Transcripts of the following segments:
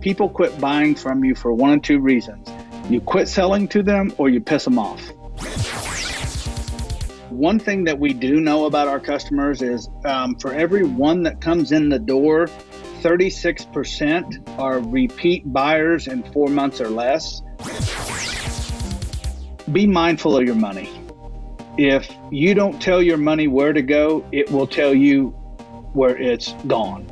people quit buying from you for one or two reasons. You quit selling to them or you piss them off. One thing that we do know about our customers is um, for every one that comes in the door, 36% are repeat buyers in four months or less. Be mindful of your money. If you don't tell your money where to go, it will tell you where it's gone.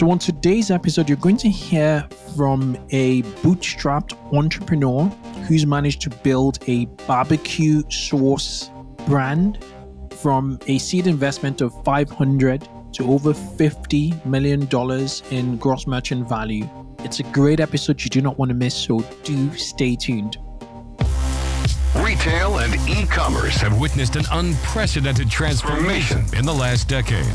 So, on today's episode, you're going to hear from a bootstrapped entrepreneur who's managed to build a barbecue sauce brand from a seed investment of 500 to over 50 million dollars in gross merchant value. It's a great episode you do not want to miss, so do stay tuned. Retail and e-commerce have witnessed an unprecedented transformation in the last decade.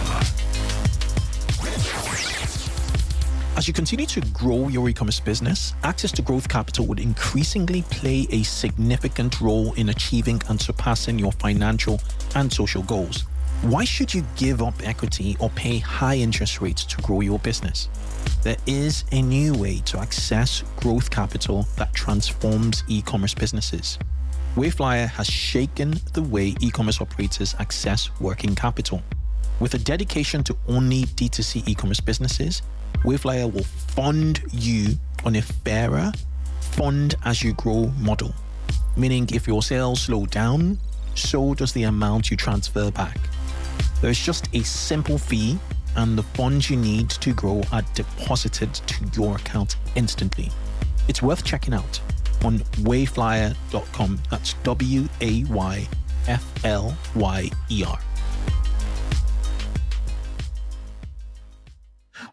As you continue to grow your e commerce business, access to growth capital would increasingly play a significant role in achieving and surpassing your financial and social goals. Why should you give up equity or pay high interest rates to grow your business? There is a new way to access growth capital that transforms e commerce businesses. Wayflyer has shaken the way e commerce operators access working capital. With a dedication to only D2C e commerce businesses, Wayflyer will fund you on a fairer, fund as you grow model. Meaning, if your sales slow down, so does the amount you transfer back. There's just a simple fee, and the funds you need to grow are deposited to your account instantly. It's worth checking out on wayflyer.com. That's W A Y F L Y E R.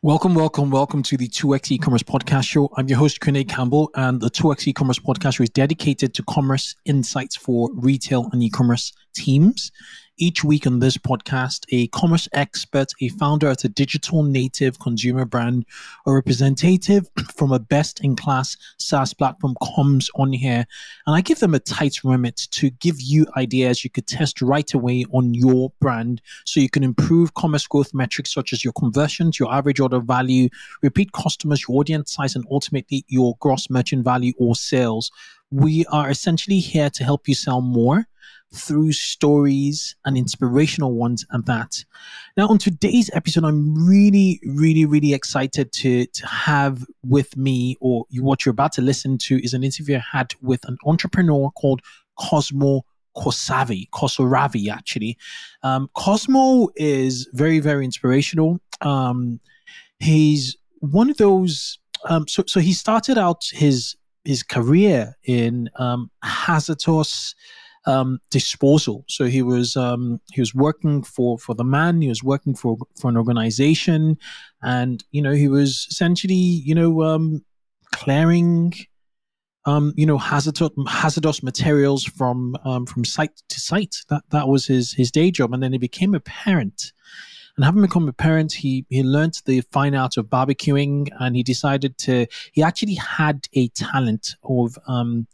Welcome, welcome, welcome to the 2x e-commerce podcast show. I'm your host, Kunle Campbell, and the 2x e-commerce podcast show is dedicated to commerce insights for retail and e-commerce teams. Each week on this podcast, a commerce expert, a founder at a digital native consumer brand, a representative from a best in class SaaS platform comes on here. And I give them a tight remit to give you ideas you could test right away on your brand so you can improve commerce growth metrics such as your conversions, your average order value, repeat customers, your audience size, and ultimately your gross merchant value or sales. We are essentially here to help you sell more through stories and inspirational ones and that. Now, on today's episode, I'm really, really, really excited to, to have with me, or what you're about to listen to, is an interview I had with an entrepreneur called Cosmo Kosavi, Kosoravi, actually. Um, Cosmo is very, very inspirational. Um, he's one of those. Um, so, so he started out his his career in um, Hazardous um, disposal. So he was um, he was working for for the man. He was working for for an organization, and you know he was essentially you know um, clearing. Um, you know, hazardous hazardous materials from um, from site to site. That that was his his day job, and then he became a parent. And having become a parent, he he learned the fine art of barbecuing, and he decided to. He actually had a talent of um,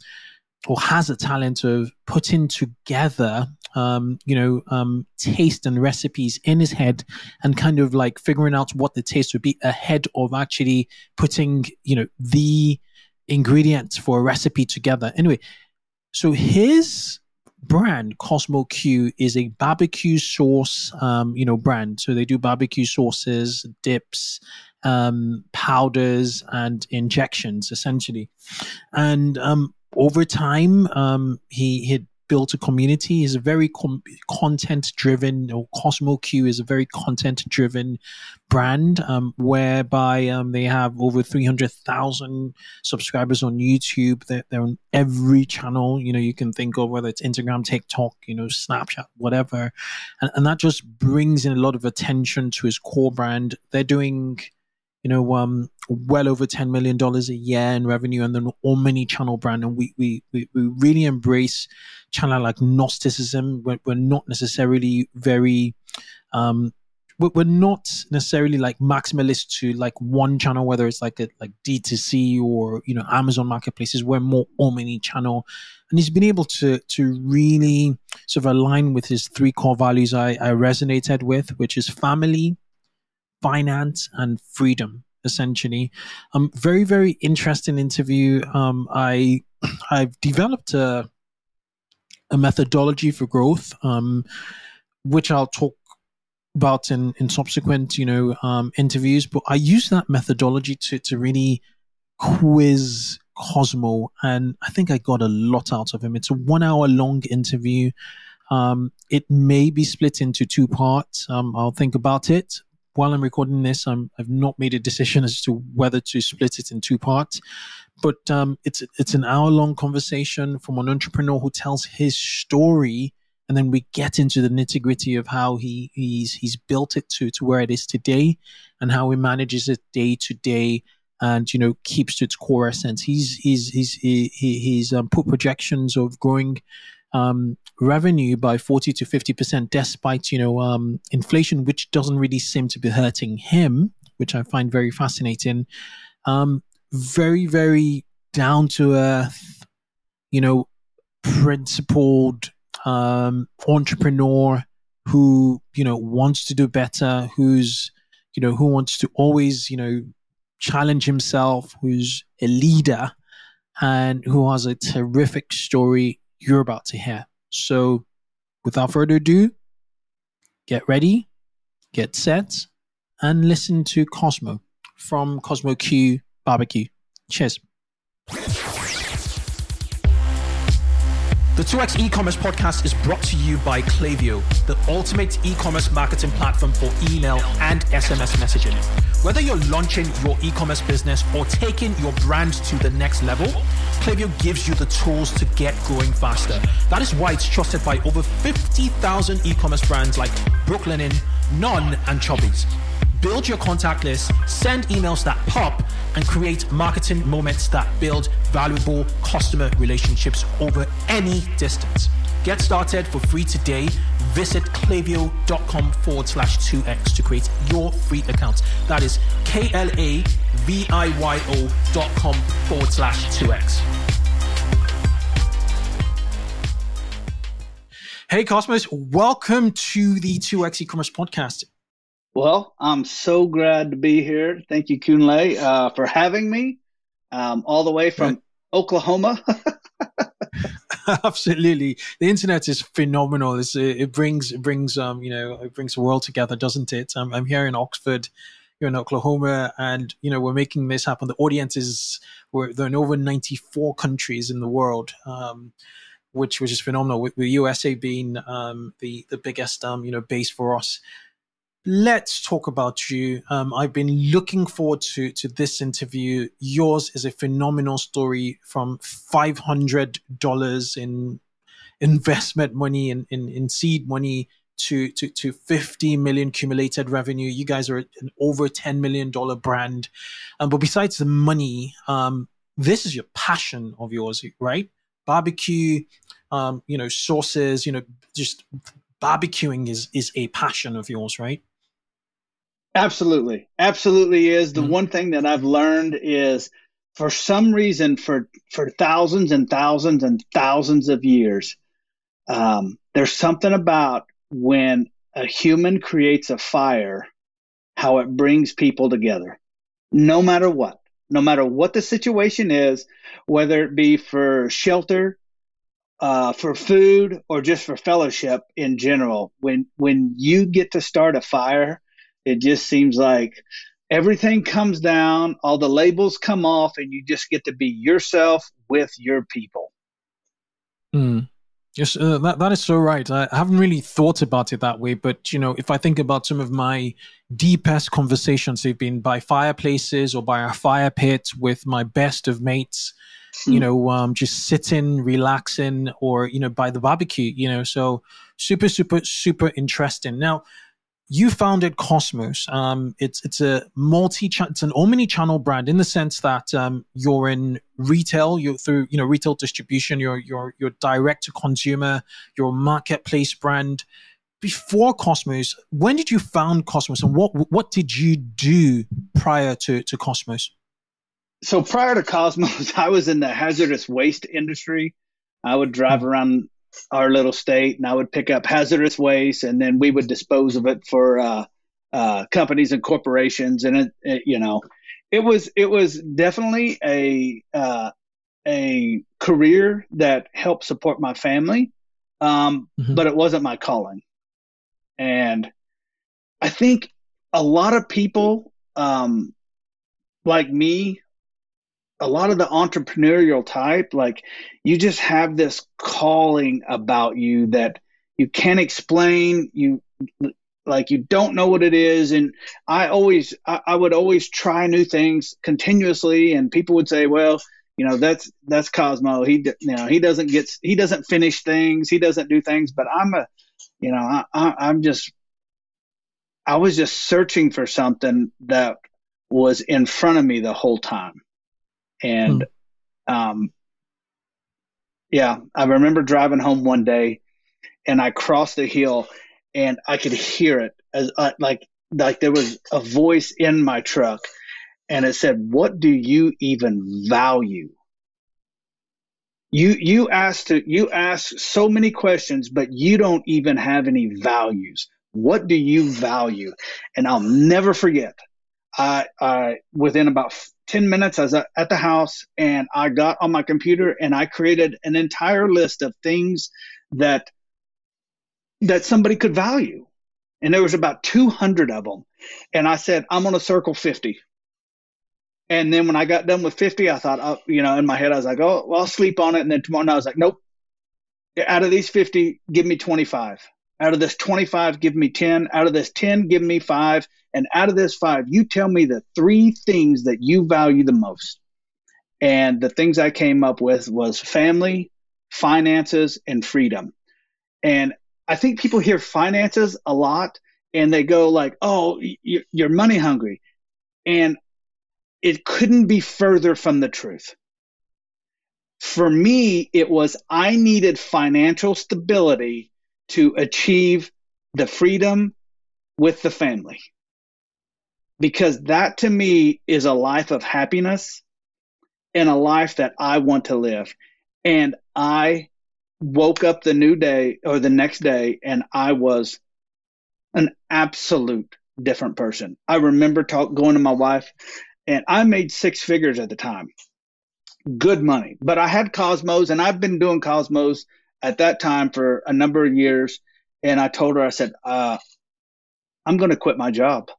or has a talent of putting together um, you know, um, taste and recipes in his head and kind of like figuring out what the taste would be ahead of actually putting, you know, the ingredients for a recipe together. Anyway, so his brand Cosmo Q is a barbecue sauce, um, you know, brand. So they do barbecue sauces, dips, um, powders, and injections essentially. And um, over time, um, he had built a community. He's a very com- content driven, or Cosmo Q is a very content driven brand, um, whereby um, they have over 300,000 subscribers on YouTube. They're, they're, on every channel, you know, you can think of, whether it's Instagram, TikTok, you know, Snapchat, whatever. And, and that just brings in a lot of attention to his core brand. They're doing you know, um, well over $10 million a year in revenue and then omni-channel brand. And we, we, we, we really embrace channel like Gnosticism. We're, we're not necessarily very, um, we're not necessarily like maximalist to like one channel, whether it's like a like D2C or you know Amazon marketplaces. We're more omni channel, and he's been able to to really sort of align with his three core values I, I resonated with, which is family, finance and freedom essentially. Um very very interesting interview. Um i i've developed a a methodology for growth um which i'll talk about in in subsequent you know um interviews but i use that methodology to to really quiz cosmo and i think i got a lot out of him. It's a one hour long interview. Um, it may be split into two parts. Um, I'll think about it while I'm recording this, I'm, I've not made a decision as to whether to split it in two parts. But um, it's it's an hour long conversation from an entrepreneur who tells his story, and then we get into the nitty gritty of how he he's he's built it to to where it is today, and how he manages it day to day, and you know keeps to its core essence. He's he's he's he, he's um, put projections of growing um, revenue by 40 to 50% despite, you know, um, inflation, which doesn't really seem to be hurting him, which I find very fascinating. Um, very, very down to earth, you know, principled um, entrepreneur who, you know, wants to do better, who's, you know, who wants to always, you know, challenge himself, who's a leader and who has a terrific story you're about to hear. So, without further ado, get ready, get set, and listen to Cosmo from Cosmo Q Barbecue. Cheers. The 2x e-commerce podcast is brought to you by Klaviyo, the ultimate e-commerce marketing platform for email and SMS messaging. Whether you're launching your e-commerce business or taking your brand to the next level, Klaviyo gives you the tools to get growing faster. That is why it's trusted by over 50,000 e-commerce brands like Brooklinen, Non, and Chubbies. Build your contact list, send emails that pop, and create marketing moments that build valuable customer relationships over any distance. Get started for free today. Visit klaviyo.com forward slash 2x to create your free account. That is K L A V I Y O dot com forward slash 2x. Hey Cosmos, welcome to the 2x e-commerce podcast. Well, I'm so glad to be here. Thank you, Kunle, uh, for having me um, all the way from Oklahoma. Absolutely, the internet is phenomenal. It's, it brings it brings um you know it brings the world together, doesn't it? Um, I'm here in Oxford, you're in Oklahoma, and you know we're making this happen. The audience is we're they're in over 94 countries in the world. Um, which which is phenomenal. With, with USA being um, the the biggest um, you know base for us, let's talk about you. Um, I've been looking forward to to this interview. Yours is a phenomenal story from five hundred dollars in investment money in, in, in seed money to, to to 50 million cumulated revenue. You guys are an over 10 million dollar brand. Um, but besides the money, um, this is your passion of yours, right? Barbecue, um, you know, sauces, you know, just barbecuing is is a passion of yours, right? Absolutely. Absolutely is. The mm-hmm. one thing that I've learned is for some reason, for for thousands and thousands and thousands of years, um, there's something about when a human creates a fire, how it brings people together, no matter what, no matter what the situation is, whether it be for shelter, uh, for food, or just for fellowship in general. When when you get to start a fire, it just seems like everything comes down, all the labels come off, and you just get to be yourself with your people. Mm. Yes, uh, that that is so right. I haven't really thought about it that way, but you know, if I think about some of my deepest conversations, they've been by fireplaces or by a fire pit with my best of mates. Hmm. You know, um, just sitting, relaxing, or you know, by the barbecue. You know, so super, super, super interesting. Now, you founded Cosmos. Um, it's it's a multi it's an omni channel brand in the sense that um, you're in retail, you're through you know retail distribution, you're you're you're direct to consumer, you're a marketplace brand. Before Cosmos, when did you found Cosmos, and what what did you do prior to to Cosmos? So prior to Cosmos, I was in the hazardous waste industry. I would drive mm-hmm. around our little state, and I would pick up hazardous waste, and then we would dispose of it for uh, uh, companies and corporations. And it, it, you know, it was it was definitely a uh, a career that helped support my family, um, mm-hmm. but it wasn't my calling. And I think a lot of people um, like me a lot of the entrepreneurial type, like you just have this calling about you that you can't explain. You like you don't know what it is, and I always I, I would always try new things continuously, and people would say, well. You know that's that's Cosmo. He you know he doesn't get he doesn't finish things. He doesn't do things. But I'm a, you know I, I I'm just I was just searching for something that was in front of me the whole time and hmm. um, yeah, I remember driving home one day and I crossed the hill and I could hear it as uh, like like there was a voice in my truck and it said, "What do you even value?" You you asked to, you ask so many questions, but you don't even have any values. What do you value? And I'll never forget. I, I within about 10 minutes, I was at the house and I got on my computer and I created an entire list of things that that somebody could value. And there was about 200 of them. And I said, I'm going to circle 50. And then when I got done with 50, I thought, oh, you know, in my head, I was like, oh, well, I'll sleep on it. And then tomorrow, night, I was like, nope. Out of these 50, give me 25. Out of this 25, give me 10. Out of this 10, give me five. And out of this five, you tell me the three things that you value the most. And the things I came up with was family, finances, and freedom. And I think people hear finances a lot and they go like, "Oh, you're money hungry," and it couldn't be further from the truth. For me, it was I needed financial stability to achieve the freedom with the family. Because that to me is a life of happiness and a life that I want to live. And I woke up the new day or the next day and I was an absolute different person. I remember talk, going to my wife and I made six figures at the time. Good money. But I had Cosmos and I've been doing Cosmos at that time for a number of years. And I told her, I said, uh, I'm going to quit my job.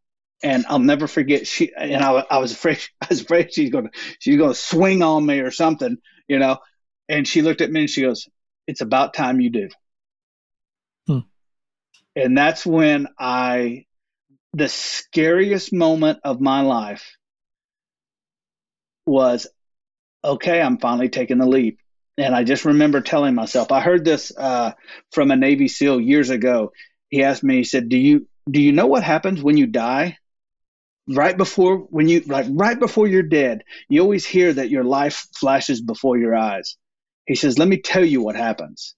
And I'll never forget she, and I, I was afraid, I was afraid she's going to, she's going to swing on me or something, you know? And she looked at me and she goes, it's about time you do. Hmm. And that's when I, the scariest moment of my life was, okay, I'm finally taking the leap. And I just remember telling myself, I heard this uh, from a Navy SEAL years ago. He asked me, he said, "Do you do you know what happens when you die? Right before when you like right before you're dead, you always hear that your life flashes before your eyes." He says, "Let me tell you what happens.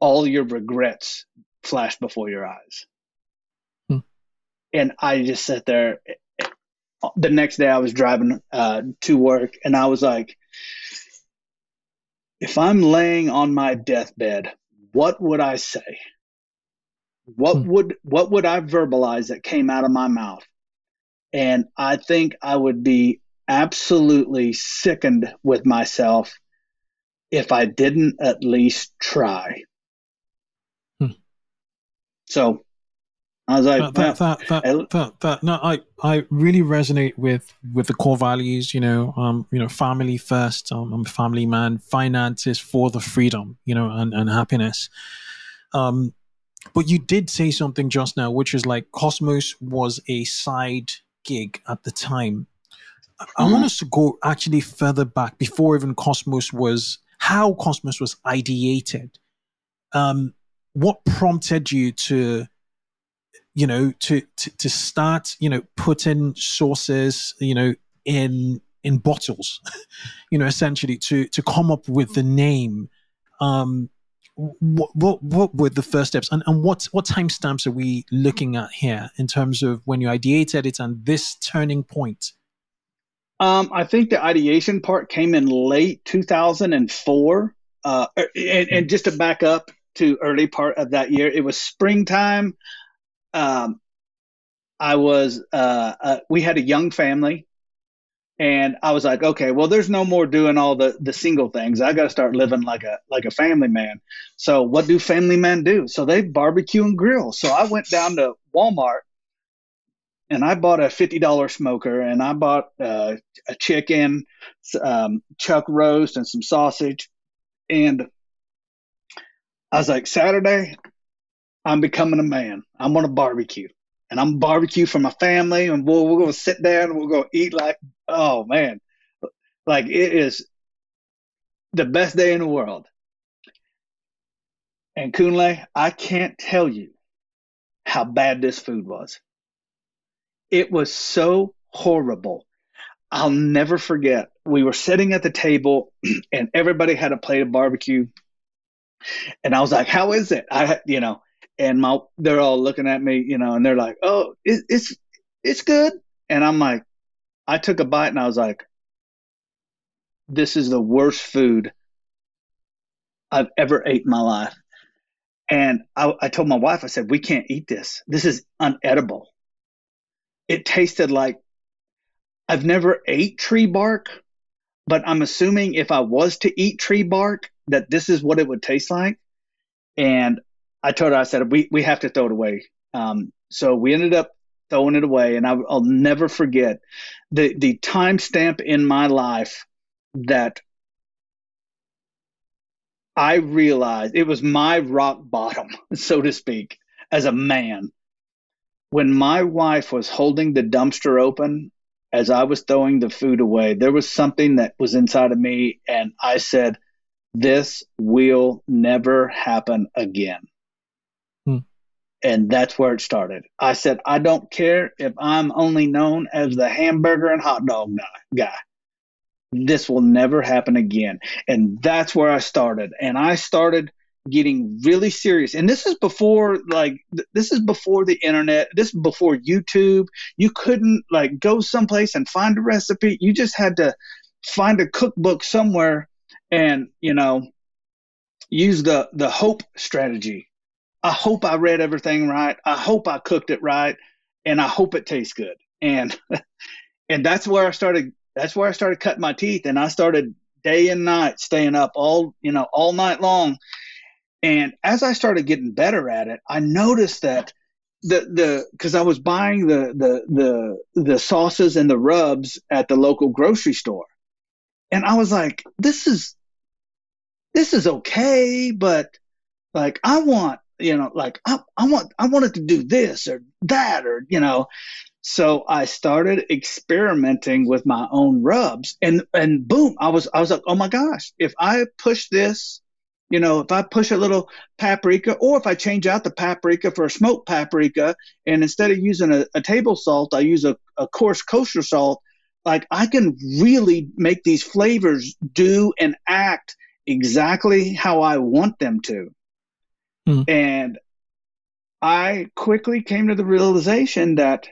All your regrets flash before your eyes." Hmm. And I just sat there the next day I was driving uh, to work and I was like, if I'm laying on my deathbed, what would I say? What hmm. would what would I verbalize that came out of my mouth? And I think I would be absolutely sickened with myself if I didn't at least try. Hmm. So I was like, that, that, that, that, that, that, no, I, I really resonate with, with the core values, you know, um, you know, family first, um, I'm a family man, finances for the freedom, you know, and, and happiness. Um, but you did say something just now, which is like Cosmos was a side gig at the time. I. I want us to go actually further back before even Cosmos was, how Cosmos was ideated. Um, what prompted you to, you know, to, to, to start, you know, putting sauces, you know, in, in bottles, you know, essentially to, to come up with the name. Um, what, what, what were the first steps and, and what, what timestamps are we looking at here in terms of when you ideated it and this turning point? Um, I think the ideation part came in late 2004. Uh, and, and, just to back up to early part of that year, it was springtime um, I was uh, uh, we had a young family, and I was like, okay, well, there's no more doing all the the single things. I got to start living like a like a family man. So what do family men do? So they barbecue and grill. So I went down to Walmart and I bought a fifty dollar smoker, and I bought uh, a chicken, um, chuck roast, and some sausage, and I was like, Saturday, I'm becoming a man. I'm gonna barbecue, and I'm barbecue for my family, and we'll we're gonna sit down and we're gonna eat like oh man, like it is the best day in the world. And Kunle, I can't tell you how bad this food was. It was so horrible. I'll never forget. We were sitting at the table, and everybody had a plate of barbecue. And I was like, "How is it?" I, you know, and my they're all looking at me, you know, and they're like, "Oh, it, it's it's good," and I'm like, I took a bite and I was like, "This is the worst food I've ever ate in my life." And I, I told my wife, I said, "We can't eat this. This is unedible." It tasted like I've never ate tree bark, but I'm assuming if I was to eat tree bark, that this is what it would taste like. And I told her, I said, we, we have to throw it away. Um, so we ended up throwing it away. And I, will never forget the, the timestamp in my life that I realized it was my rock bottom, so to speak, as a man. When my wife was holding the dumpster open as I was throwing the food away, there was something that was inside of me. And I said, This will never happen again. And that's where it started. I said, I don't care if I'm only known as the hamburger and hot dog guy. This will never happen again. And that's where I started. And I started getting really serious. And this is before like this is before the internet. This is before YouTube. You couldn't like go someplace and find a recipe. You just had to find a cookbook somewhere and, you know, use the the hope strategy I hope I read everything right. I hope I cooked it right, and I hope it tastes good. And and that's where I started. That's where I started cutting my teeth, and I started day and night staying up all you know all night long. And as I started getting better at it, I noticed that the the because I was buying the the the the sauces and the rubs at the local grocery store, and I was like, this is this is okay, but like I want you know, like I, I want I wanted to do this or that or you know. So I started experimenting with my own rubs, and and boom, I was I was like, oh my gosh, if I push this, you know, if I push a little paprika, or if I change out the paprika for a smoked paprika, and instead of using a, a table salt, I use a, a coarse kosher salt, like I can really make these flavors do and act exactly how I want them to. Mm. And I quickly came to the realization that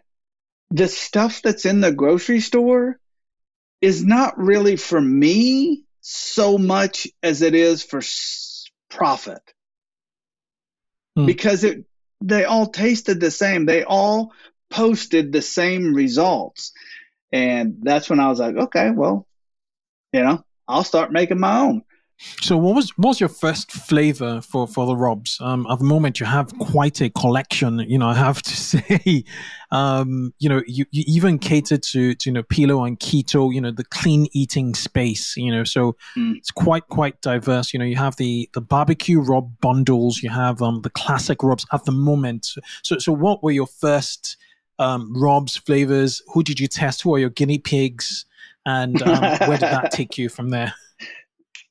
the stuff that's in the grocery store is not really for me so much as it is for profit hmm. because it they all tasted the same they all posted the same results and that's when i was like okay well you know i'll start making my own so, what was what was your first flavor for for the rubs? Um, at the moment, you have quite a collection. You know, I have to say, um, you know, you, you even cater to, to you know paleo and keto. You know, the clean eating space. You know, so mm. it's quite quite diverse. You know, you have the the barbecue rub bundles. You have um the classic rubs at the moment. So, so what were your first um, rubs flavors? Who did you test? Who are your guinea pigs? And um, where did that take you from there?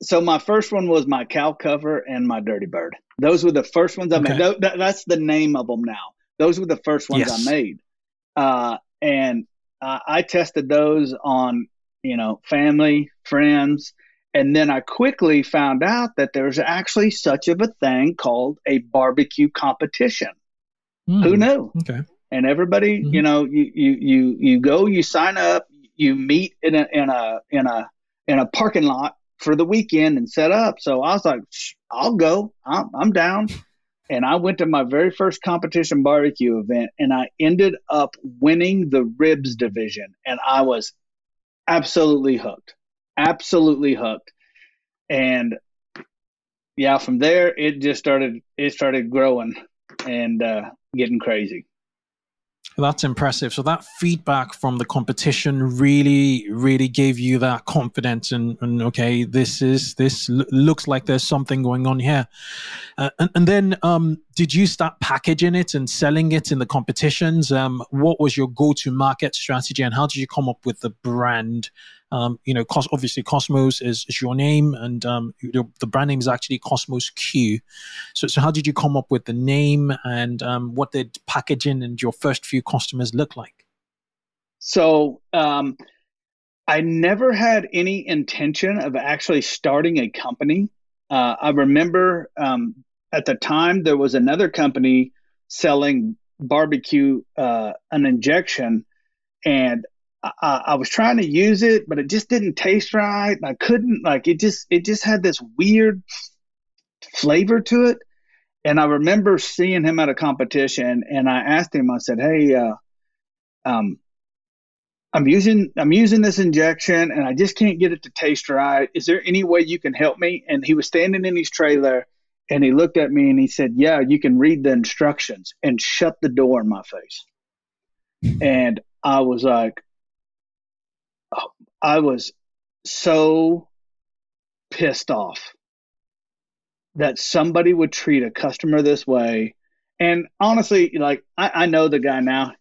So my first one was my cow cover and my dirty bird. Those were the first ones I okay. made. That, that's the name of them now. Those were the first ones yes. I made. Uh, and uh, I tested those on, you know, family, friends. And then I quickly found out that there's actually such of a thing called a barbecue competition. Mm. Who knew? Okay. And everybody, mm-hmm. you know, you, you, you, you go, you sign up, you meet in a, in a, in a, in a parking lot for the weekend and set up. So I was like, I'll go. I'm, I'm down. And I went to my very first competition barbecue event and I ended up winning the ribs division. And I was absolutely hooked. Absolutely hooked. And yeah, from there it just started it started growing and uh, getting crazy. That's impressive. So that feedback from the competition really, really gave you that confidence and, and okay, this is, this l- looks like there's something going on here. Uh, and, and, then, um, did you start packaging it and selling it in the competitions? Um, what was your go-to market strategy and how did you come up with the brand um, you know, Cos- obviously Cosmos is, is your name, and um, the brand name is actually Cosmos Q. So, so how did you come up with the name, and um, what did packaging and your first few customers look like? So, um, I never had any intention of actually starting a company. Uh, I remember um, at the time there was another company selling barbecue uh, an injection and I, I, was trying to use it, but it just didn't taste right. I couldn't like it. Just it just had this weird flavor to it. And I remember seeing him at a competition, and I asked him. I said, "Hey, uh, um, I'm using I'm using this injection, and I just can't get it to taste right. Is there any way you can help me?" And he was standing in his trailer, and he looked at me and he said, "Yeah, you can read the instructions," and shut the door in my face. And I was like, I was so pissed off that somebody would treat a customer this way. And honestly, like I, I know the guy now.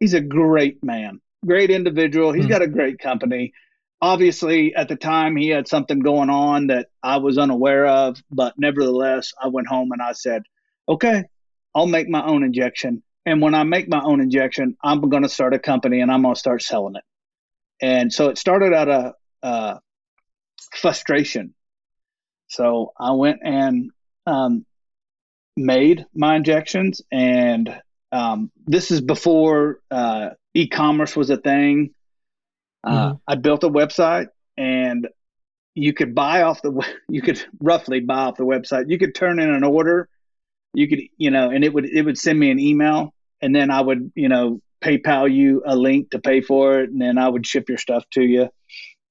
He's a great man, great individual. He's mm. got a great company. Obviously, at the time, he had something going on that I was unaware of. But nevertheless, I went home and I said, okay, I'll make my own injection. And when I make my own injection, I'm going to start a company and I'm going to start selling it. And so it started out of uh, frustration. So I went and um, made my injections, and um, this is before uh, e-commerce was a thing. Uh, mm-hmm. I built a website, and you could buy off the you could roughly buy off the website. You could turn in an order, you could you know, and it would it would send me an email, and then I would you know PayPal you a link to pay for it, and then I would ship your stuff to you.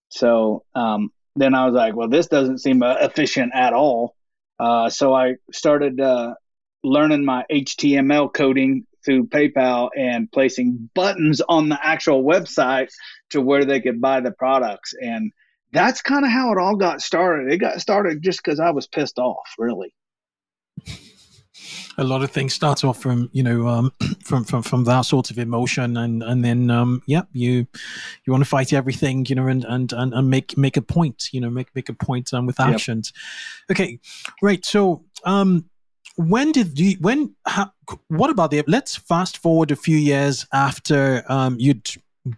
So um, then I was like, well, this doesn't seem uh, efficient at all. Uh, so I started uh, learning my HTML coding through PayPal and placing buttons on the actual website to where they could buy the products. And that's kind of how it all got started. It got started just because I was pissed off, really a lot of things start off from you know um, from from from that sort of emotion and and then um, yeah you you want to fight everything you know and and and, and make make a point you know make make a point um, with actions yep. okay right so um when did you when how, what about the let's fast forward a few years after um, you'd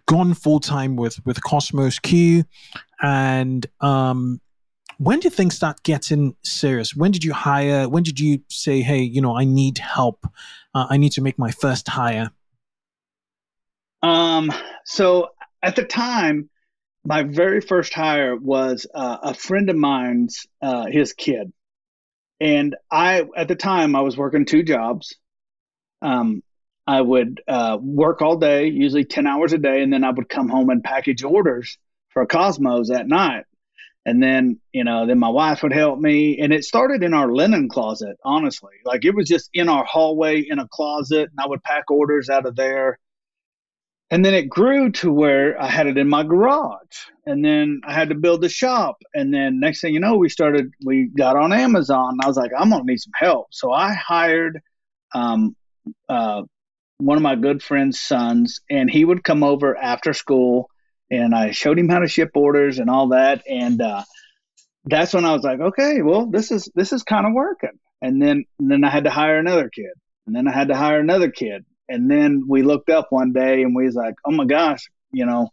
gone full time with with cosmos q and um when did things start getting serious? When did you hire? When did you say, hey, you know, I need help? Uh, I need to make my first hire? Um, so at the time, my very first hire was uh, a friend of mine's, uh, his kid, and I at the time I was working two jobs. Um, I would uh, work all day, usually ten hours a day, and then I would come home and package orders for Cosmos at night. And then, you know, then my wife would help me. And it started in our linen closet, honestly. Like it was just in our hallway in a closet, and I would pack orders out of there and then it grew to where I had it in my garage. And then I had to build a shop. And then next thing you know, we started, we got on Amazon. I was like, I'm to need some help. So I hired um, uh, one of my good friend's sons, and he would come over after school. And I showed him how to ship orders and all that. And uh, that's when I was like, okay, well, this is this is kind of working. And then and then I had to hire another kid, and then I had to hire another kid, and then we looked up one day and we was like, oh my gosh, you know,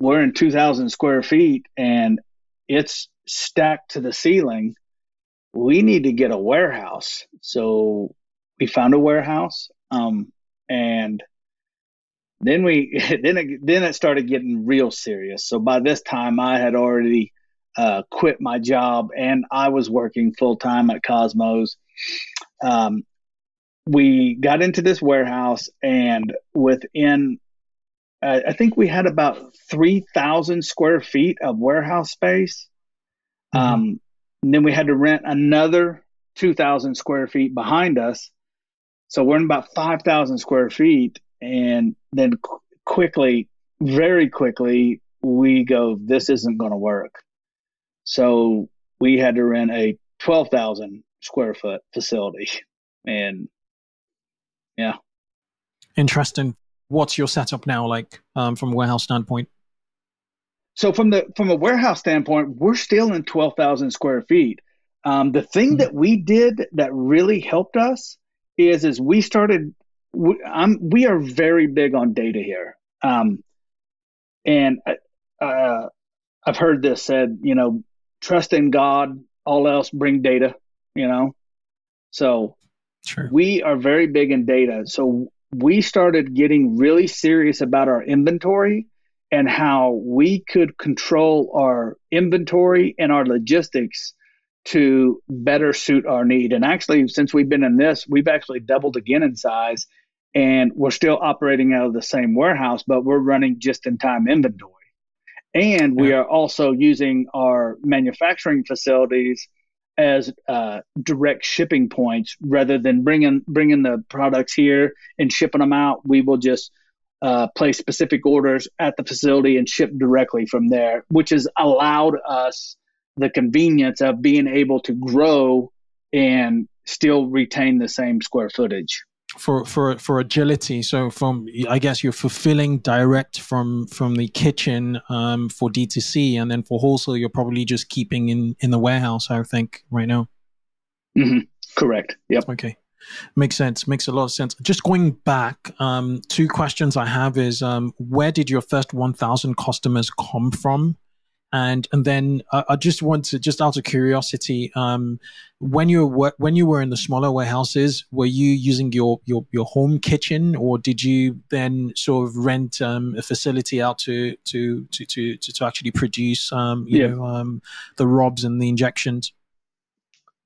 we're in 2,000 square feet and it's stacked to the ceiling. We need to get a warehouse. So we found a warehouse. Um, and then we then it, then it started getting real serious. So by this time, I had already uh, quit my job and I was working full time at Cosmos. Um, we got into this warehouse and within uh, i think we had about 3000 square feet of warehouse space mm-hmm. um, and then we had to rent another 2000 square feet behind us so we're in about 5000 square feet and then qu- quickly very quickly we go this isn't going to work so we had to rent a 12000 square foot facility and yeah. Interesting. What's your setup now like um, from a warehouse standpoint? So from the from a warehouse standpoint, we're still in twelve thousand square feet. Um, the thing mm-hmm. that we did that really helped us is is we started. We, I'm, we are very big on data here, um, and uh, uh I've heard this said. You know, trust in God. All else bring data. You know, so Sure. We are very big in data. So we started getting really serious about our inventory and how we could control our inventory and our logistics to better suit our need. And actually, since we've been in this, we've actually doubled again in size and we're still operating out of the same warehouse, but we're running just in time inventory. And we are also using our manufacturing facilities as uh, direct shipping points rather than bringing bringing the products here and shipping them out. We will just uh, place specific orders at the facility and ship directly from there, which has allowed us the convenience of being able to grow and still retain the same square footage for for for agility. So from I guess you're fulfilling direct from from the kitchen um, for D2C, and then for wholesale, you're probably just keeping in in the warehouse. I think right now. Mm-hmm. Correct. Yep. Okay. Makes sense. Makes a lot of sense. Just going back, um, two questions I have is um, where did your first 1,000 customers come from? And and then uh, I just want to just out of curiosity, um, when you were when you were in the smaller warehouses, were you using your your your home kitchen, or did you then sort of rent um, a facility out to to to to to, actually produce um, you yeah. know um, the rubs and the injections?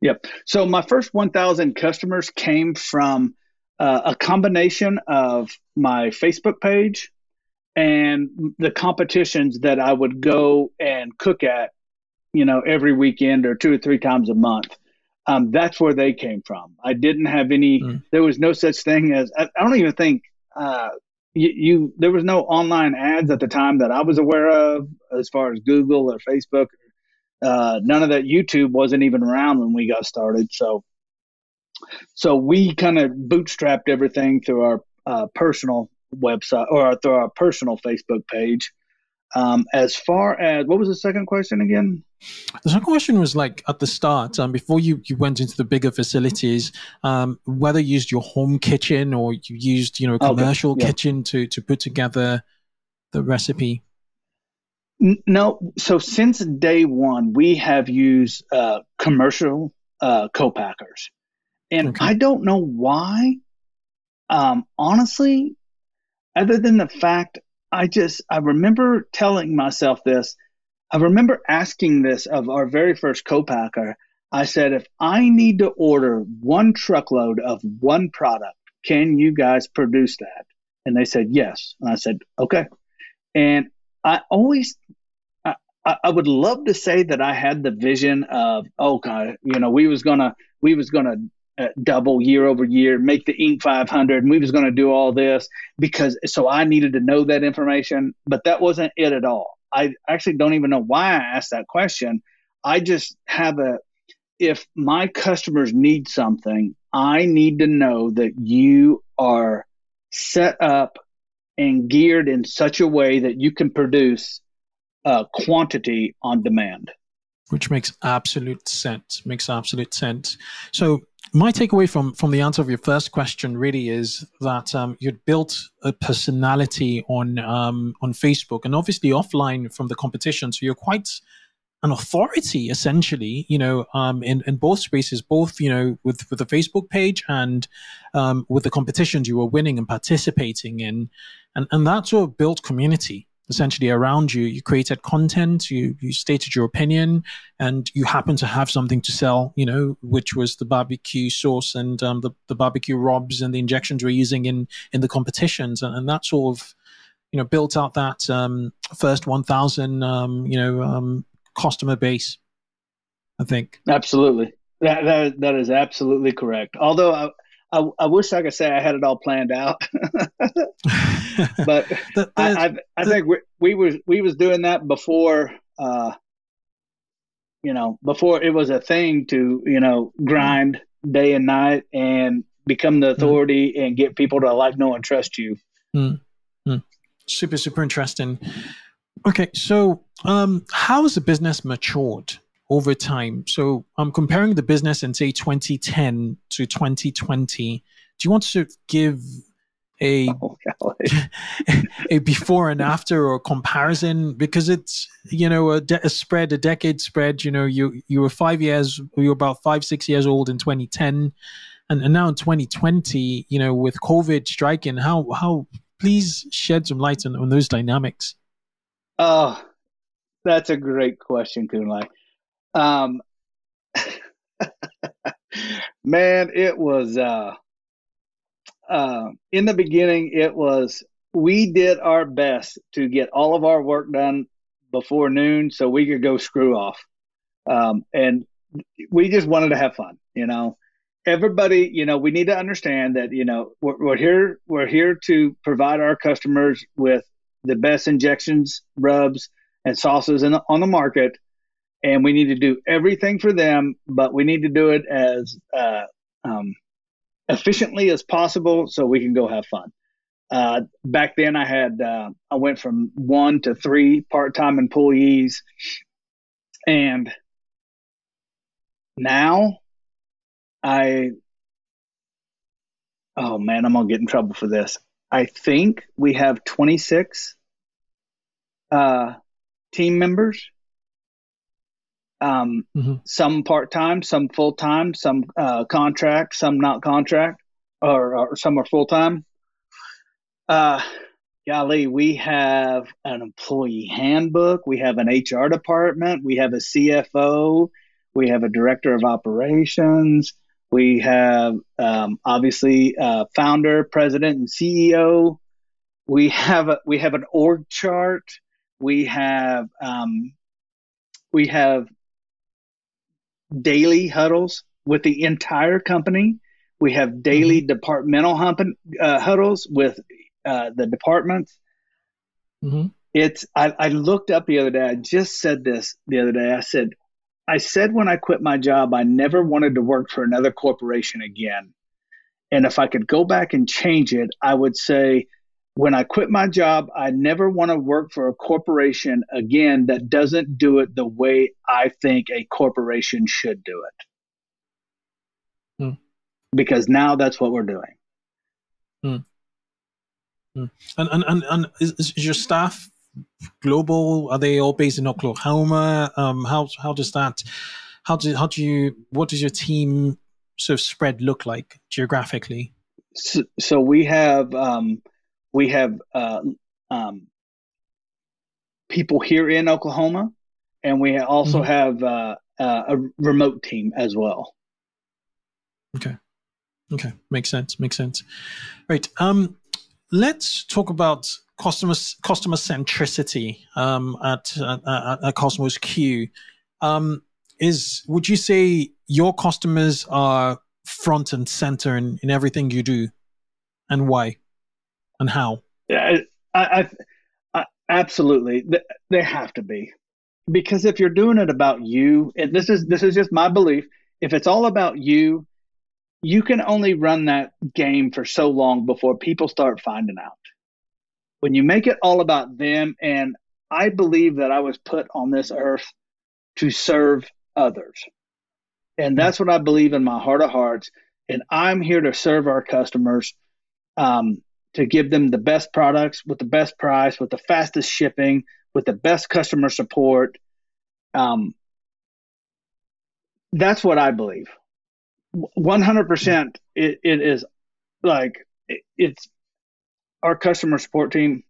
Yep. So my first 1,000 customers came from uh, a combination of my Facebook page, and the competitions that I would go and cook at, you know, every weekend or two or three times a month. Um, that's where they came from. I didn't have any. Mm. There was no such thing as. I, I don't even think uh, you, you. There was no online ads at the time that I was aware of, as far as Google or Facebook. Uh, none of that. YouTube wasn't even around when we got started. So, so we kind of bootstrapped everything through our uh, personal website or through our personal Facebook page. Um, as far as what was the second question again? The second question was like at the start, um, before you, you went into the bigger facilities, um, whether you used your home kitchen or you used, you know, a commercial okay. yeah. kitchen to, to put together the recipe. No, so since day one, we have used uh, commercial uh, co-packers, and okay. I don't know why. Um, honestly, other than the fact I just I remember telling myself this. I remember asking this of our very first co-packer. I said, if I need to order one truckload of one product, can you guys produce that? And they said yes. And I said, okay. And I always I, I would love to say that I had the vision of, oh God, you know, we was gonna we was gonna double year over year, make the Inc. 500, and we was going to do all this because so I needed to know that information, but that wasn't it at all. I actually don't even know why I asked that question. I just have a if my customers need something, I need to know that you are set up and geared in such a way that you can produce uh, quantity on demand. Which makes absolute sense. Makes absolute sense. So my takeaway from from the answer of your first question really is that um, you'd built a personality on um, on Facebook and obviously offline from the competition. So you're quite an authority essentially, you know, um, in, in both spaces, both, you know, with, with the Facebook page and um, with the competitions you were winning and participating in. And, and that sort of built community essentially around you. You created content, you, you stated your opinion, and you happen to have something to sell, you know, which was the barbecue sauce and um, the, the barbecue rubs and the injections we're using in, in the competitions. And, and that sort of, you know, built out that um, first 1,000, um, you know, um, customer base, I think. Absolutely. That, that, that is absolutely correct. Although I, I, I, wish I could say I had it all planned out, but the, the, I, I, I the, think we, we was we was doing that before, uh, you know, before it was a thing to you know grind day and night and become the mm-hmm. authority mm. and get people to like, know, and trust you. Mm. Mm. Super, super interesting. Okay, so um, how has the business matured? Over time. So I'm comparing the business in say 2010 to 2020. Do you want to give a oh, a before and after or comparison because it's you know a, de- a, spread a decade spread you know you you were five years you were about five six years old in 2010 and, and now in 2020 you know with covid striking how how please shed some light on, on those dynamics oh that's a great question kunle um, man, it was uh, uh, in the beginning. It was we did our best to get all of our work done before noon, so we could go screw off, um, and we just wanted to have fun. You know, everybody. You know, we need to understand that. You know, we're, we're here. We're here to provide our customers with the best injections, rubs, and sauces in on the market and we need to do everything for them, but we need to do it as uh, um, efficiently as possible so we can go have fun. Uh, back then, I had uh, I went from one to three part-time employees, and now I oh man, I'm gonna get in trouble for this. I think we have 26 uh, team members um, mm-hmm. some part time, some full time, some uh, contract, some not contract, or, or some are full time. Uh, golly, we have an employee handbook, we have an HR department, we have a CFO, we have a director of operations, we have um, obviously uh, founder, president, and CEO. We have a, we have an org chart. We have um, we have daily huddles with the entire company. We have daily mm-hmm. departmental humping, uh, huddles with uh, the departments. Mm-hmm. It's. I, I looked up the other day. I just said this the other day. I said, I said when I quit my job, I never wanted to work for another corporation again. And if I could go back and change it, I would say when I quit my job, I never want to work for a corporation again that doesn't do it the way I think a corporation should do it. Hmm. Because now that's what we're doing. Hmm. Hmm. And, and, and, and is, is, your staff global? Are they all based in Oklahoma? Um, how, how does that, how do, how do you, what does your team sort of spread look like geographically? So, so we have, um, We have uh, um, people here in Oklahoma, and we also mm-hmm. have uh, uh, a remote team as well. Okay. Okay, makes sense. Makes sense. Right. Um, let's talk about customer customer centricity um, at, at, at Cosmos Q. Um, is would you say your customers are front and center in, in everything you do, and why, and how? Yeah, I, I, I absolutely they have to be because if you're doing it about you, and this is this is just my belief. If it's all about you, you can only run that game for so long before people start finding out. When you make it all about them, and I believe that I was put on this earth to serve others. And that's what I believe in my heart of hearts. And I'm here to serve our customers, um, to give them the best products with the best price, with the fastest shipping, with the best customer support. Um, that's what I believe. 100% it, it is like it, it's our customer support team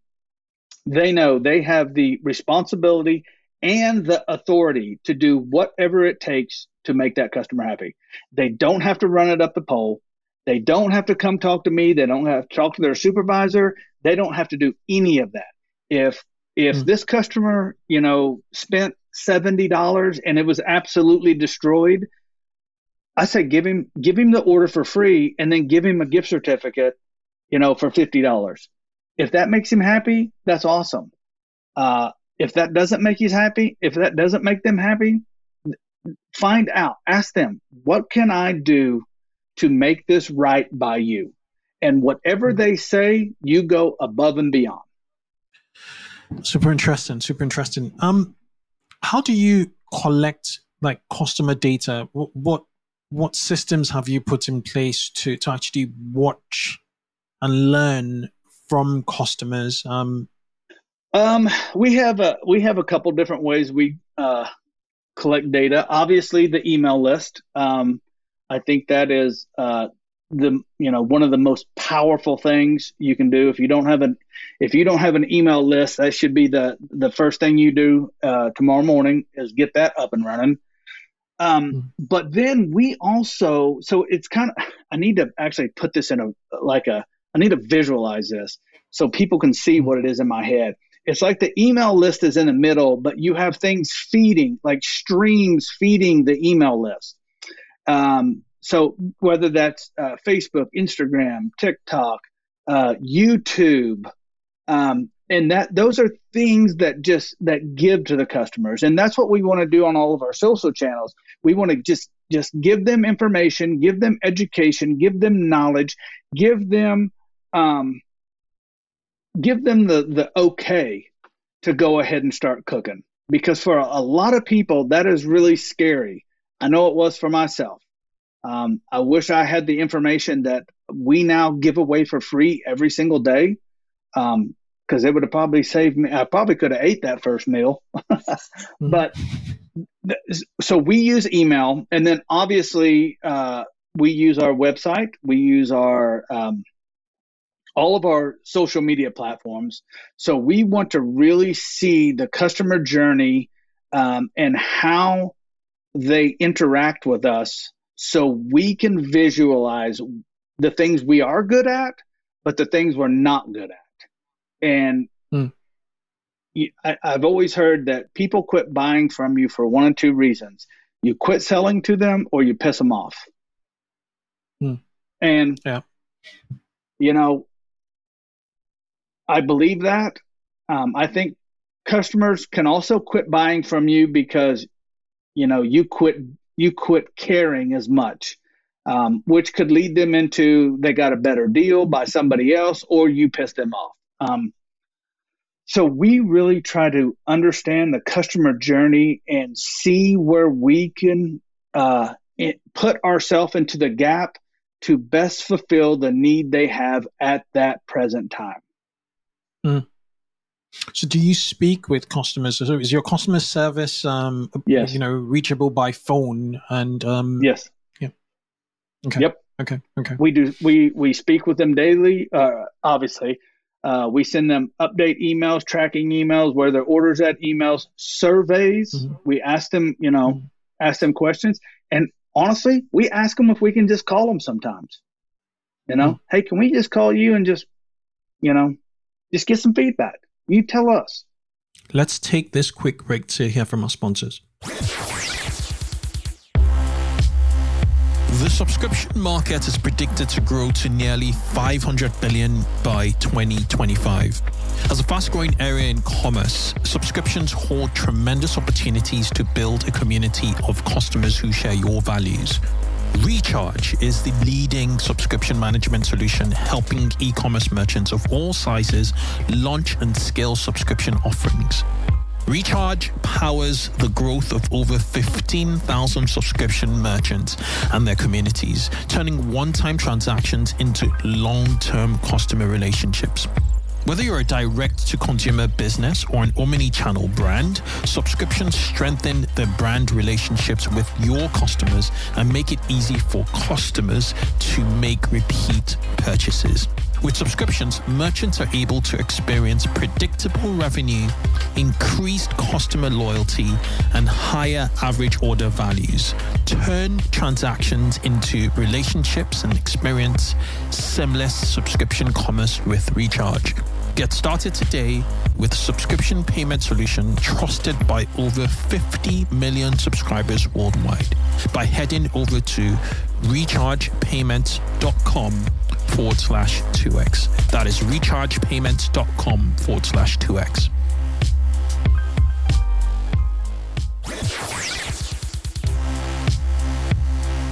they know they have the responsibility and the authority to do whatever it takes to make that customer happy they don't have to run it up the pole they don't have to come talk to me they don't have to talk to their supervisor they don't have to do any of that if if mm-hmm. this customer you know spent $70 and it was absolutely destroyed I say give him give him the order for free and then give him a gift certificate, you know, for fifty dollars. If that makes him happy, that's awesome. Uh, if that doesn't make you happy, if that doesn't make them happy, find out. Ask them, what can I do to make this right by you? And whatever hmm. they say, you go above and beyond. Super interesting. Super interesting. Um, how do you collect like customer data? What, what what systems have you put in place to, to actually watch and learn from customers? Um, um, we have a we have a couple different ways we uh, collect data. Obviously, the email list. Um, I think that is uh, the you know one of the most powerful things you can do. If you don't have an if you don't have an email list, that should be the the first thing you do uh, tomorrow morning is get that up and running. Um, hmm. but then we also, so it's kind of, I need to actually put this in a, like a, I need to visualize this so people can see hmm. what it is in my head. It's like the email list is in the middle, but you have things feeding, like streams feeding the email list. Um, so whether that's uh, Facebook, Instagram, TikTok, uh, YouTube, um, and that those are things that just that give to the customers. And that's what we want to do on all of our social channels. We want to just just give them information give them education give them knowledge give them um give them the the okay to go ahead and start cooking. Because for a, a lot of people that is really scary i know it was for myself um, i wish i had the information that we now give away for free every single day um, because it would have probably saved me. I probably could have ate that first meal, mm-hmm. but so we use email, and then obviously uh, we use our website. We use our um, all of our social media platforms. So we want to really see the customer journey um, and how they interact with us, so we can visualize the things we are good at, but the things we're not good at. And hmm. I, I've always heard that people quit buying from you for one or two reasons you quit selling to them or you piss them off. Hmm. And, yeah. you know, I believe that. Um, I think customers can also quit buying from you because, you know, you quit you quit caring as much, um, which could lead them into they got a better deal by somebody else or you piss them off. Um, so we really try to understand the customer journey and see where we can uh, put ourselves into the gap to best fulfill the need they have at that present time. Mm. So, do you speak with customers? So, is your customer service, um, yes. you know, reachable by phone? And um, yes, yeah, okay, yep, okay, okay. We do. We we speak with them daily. Uh, obviously, Uh, we send them update emails, tracking emails, where their orders at emails, surveys. Mm-hmm. We ask them, you know, mm-hmm. ask them questions. And honestly, we ask them if we can just call them sometimes. You know, mm-hmm. hey, can we just call you and just, you know, just get some feedback? You tell us. Let's take this quick break to hear from our sponsors. The subscription market is predicted to grow to nearly 500 billion by 2025. As a fast growing area in commerce, subscriptions hold tremendous opportunities to build a community of customers who share your values. Recharge is the leading subscription management solution helping e commerce merchants of all sizes launch and scale subscription offerings. Recharge powers the growth of over 15,000 subscription merchants and their communities, turning one time transactions into long term customer relationships. Whether you're a direct to consumer business or an omni channel brand, subscriptions strengthen the brand relationships with your customers and make it easy for customers to make repeat purchases. With subscriptions, merchants are able to experience predictable revenue, increased customer loyalty, and higher average order values. Turn transactions into relationships and experience seamless subscription commerce with Recharge. Get started today with subscription payment solution trusted by over 50 million subscribers worldwide by heading over to rechargepayments.com forward slash 2x. That is rechargepayments.com forward slash 2x.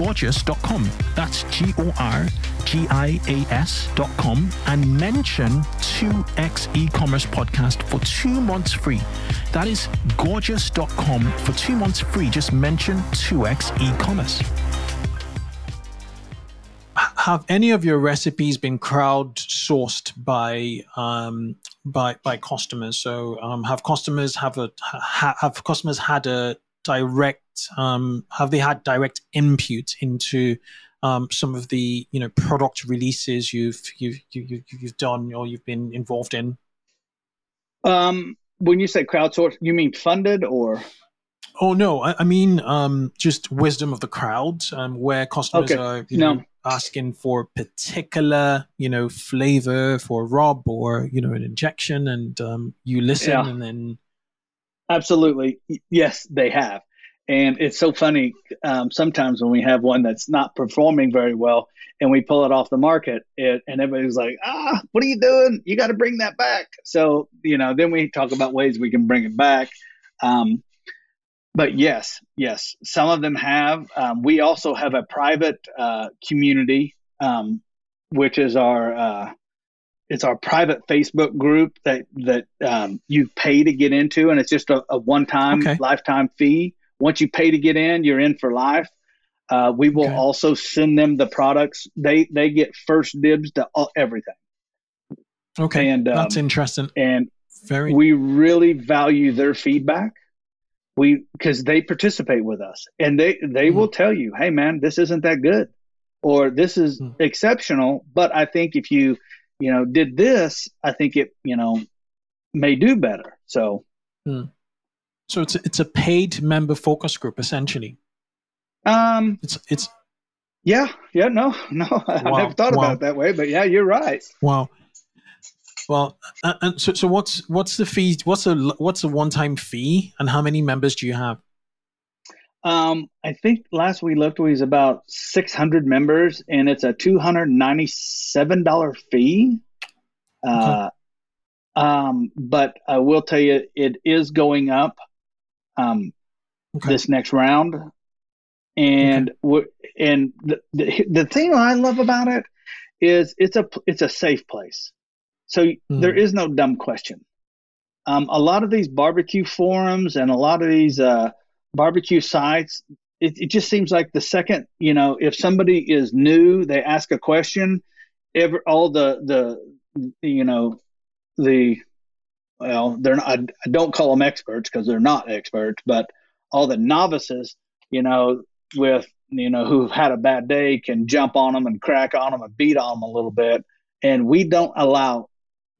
gorgias.com. That's G O R G I A S.com and mention 2x e commerce podcast for two months free. That is gorgias.com for two months free. Just mention 2x e commerce. Have any of your recipes been crowdsourced by um, by by customers? So um, have customers have a ha, have customers had a direct um, have they had direct input into um, some of the you know product releases you've you've you've, you've done or you've been involved in? Um, when you say crowdsourced, you mean funded or? Oh no, I, I mean um, just wisdom of the crowd, um, where customers okay. are you no. know asking for particular you know flavor for rub or you know an injection, and um, you listen, yeah. and then absolutely yes, they have. And it's so funny um, sometimes when we have one that's not performing very well and we pull it off the market it, and everybody's like, ah, what are you doing? You got to bring that back. So, you know, then we talk about ways we can bring it back. Um, but yes, yes, some of them have. Um, we also have a private uh, community, um, which is our uh, it's our private Facebook group that that um, you pay to get into, and it's just a, a one time okay. lifetime fee. Once you pay to get in, you're in for life. Uh, we will okay. also send them the products. They they get first dibs to all, everything. Okay, and um, that's interesting. And very, we really value their feedback. We because they participate with us, and they they mm. will tell you, "Hey, man, this isn't that good," or "This is mm. exceptional." But I think if you you know did this, I think it you know may do better. So. Mm. So it's a, it's a paid member focus group essentially. Um, it's it's yeah yeah no no I wow. never thought wow. about it that way, but yeah, you're right. Wow. Well, uh, and so so what's what's the fee? What's a what's a one time fee, and how many members do you have? Um, I think last we looked, we was about 600 members, and it's a $297 fee. Uh, um, but I will tell you, it is going up um, Okay. this next round. And we and the, the the thing I love about it is it's a it's a safe place. So Hmm. there is no dumb question. Um, a lot of these barbecue forums and a lot of these uh, barbecue sites, it, it just seems like the second you know if somebody is new, they ask a question, every all the the you know the well they're not I don't call them experts because they're not experts, but all the novices, you know, with you know who've had a bad day can jump on them and crack on them and beat on them a little bit, and we don't allow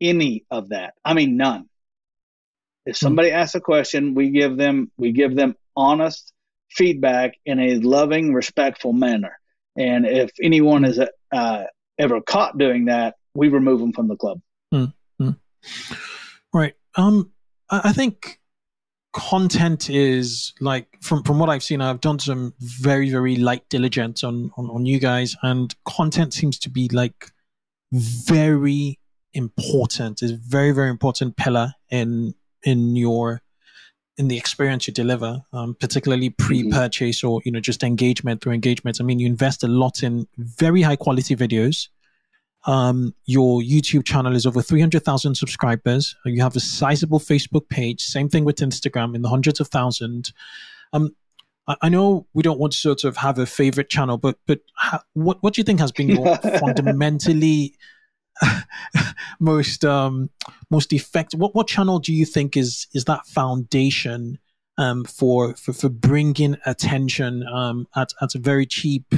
any of that. I mean, none. If somebody asks a question, we give them we give them honest feedback in a loving, respectful manner. And if anyone is uh, ever caught doing that, we remove them from the club. Right. Um, I, I think content is like from from what I've seen. I've done some very very light diligence on on, on you guys, and content seems to be like very important. Is very very important pillar in in your in the experience you deliver, um, particularly pre-purchase or you know just engagement through engagements. I mean, you invest a lot in very high quality videos. Um, your YouTube channel is over 300,000 subscribers. You have a sizable Facebook page. Same thing with Instagram in the hundreds of thousands. Um, I, I know we don't want to sort of have a favorite channel, but but ha- what what do you think has been your fundamentally most um, most effective? What what channel do you think is is that foundation um, for, for for bringing attention um, at at a very cheap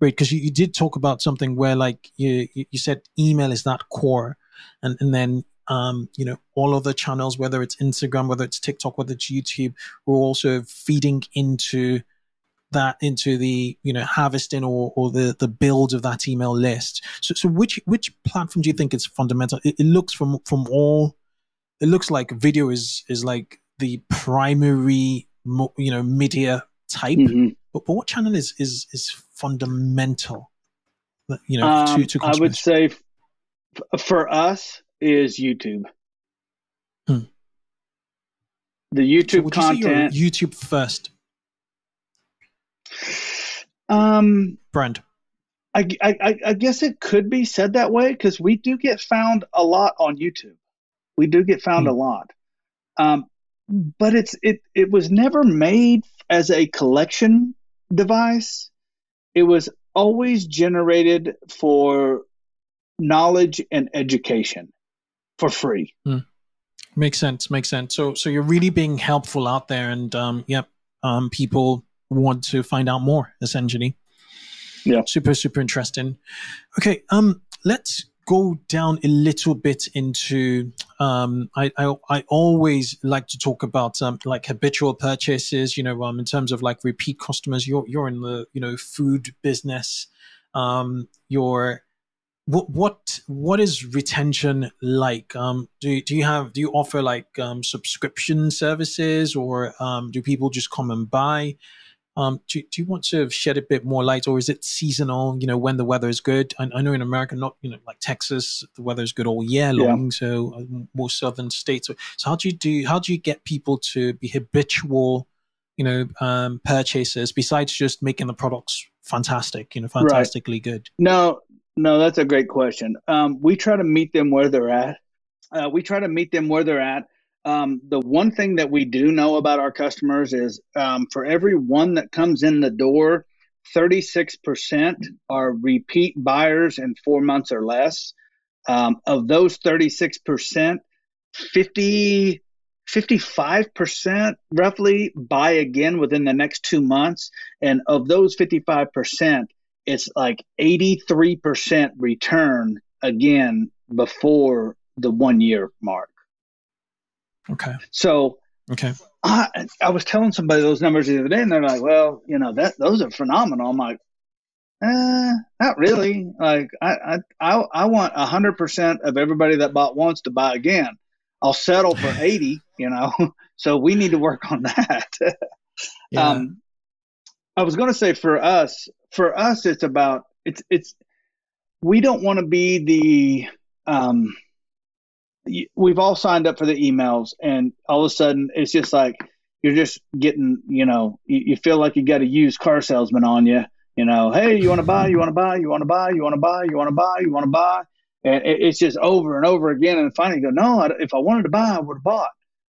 rate? Because you, you did talk about something where like you you said email is that core, and and then um, you know all other channels, whether it's Instagram, whether it's TikTok, whether it's YouTube, we're also feeding into that into the you know harvesting or, or the the build of that email list so so which which platform do you think is fundamental it, it looks from from all it looks like video is is like the primary you know media type Mhm. but, but what channel is is is fundamental you know Um, to, to I would say f- for us is YouTube. Hmm. The So YouTube would you content. youtube first um, brand I, I, I- guess it could be said that way because we do get found a lot on YouTube. We do get found Hmm. a lot. Um, but it's it it was never made as a collection device. It was always generated for knowledge and education for free. Makes sense. Makes sense. So, so you're really being helpful out there, and um, yep, um, people want to find out more. Essentially, Yeah. Super, super interesting. Okay, um, let's go down a little bit into. Um, I, I, I always like to talk about um, like habitual purchases. You know, um, in terms of like repeat customers. You're, you're in the you know food business. Um, you're what what what is retention like um do, do you have do you offer like um subscription services or um do people just come and buy um do, do you want to shed a bit more light or is it seasonal you know when the weather is good i, I know in america not you know like texas the weather is good all year Yeah. long so uh, more southern states so, how do you do how do you get people to be habitual you know um purchasers besides just making the products fantastic you know Right. fantastically good No, no, that's a great question. Um, we try to meet them where they're at. Uh, we try to meet them where they're at. Um, the one thing that we do know about our customers is um, for every one that comes in the door, 36% are repeat buyers in four months or less. Um, of those 36%, 50, 55% roughly buy again within the next two months. And of those 55%, it's like 83% return again before the one year mark. Okay So okay I, I was telling somebody those numbers the other day, and they're like, "Well, you know that those are phenomenal." I'm like, "Eh, not really. Like, I I I, I want hundred percent of everybody that bought once to buy again. I'll settle for eighty. You know, so we need to work on that." yeah Um, I was going to say for us, for us, it's about it's it's we don't want to be the um, we've all signed up for the emails, and all of a sudden it's just like you're just getting, you know, you, you feel like you got a used car salesman on you. You know, hey, you want to buy? You want to buy? You want to buy? You want to buy? You want to buy? You want to buy? And it, it's just over and over again. And finally, go, no, I, if I wanted to buy, I would have bought.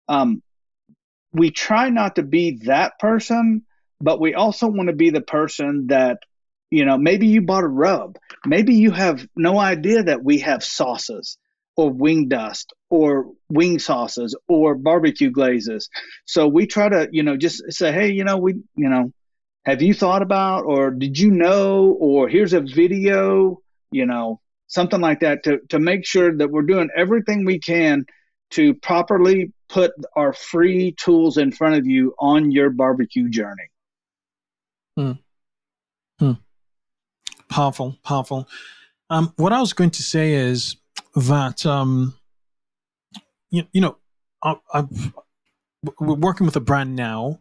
Um, we try not to be that person, but we also want to be the person that you know maybe you bought a rub maybe you have no idea that we have sauces or wing dust or wing sauces or barbecue glazes. So we try to, you know, just say, hey, you know, we, you know, have you thought about or did you know or here's a video, you know, something like that to, to make sure that we're doing everything we can to properly put our free tools in front of you on your barbecue journey. Hmm. Hmm. Powerful, powerful. Um, what I was going to say is that um, you, you know I, I've, we're working with a brand now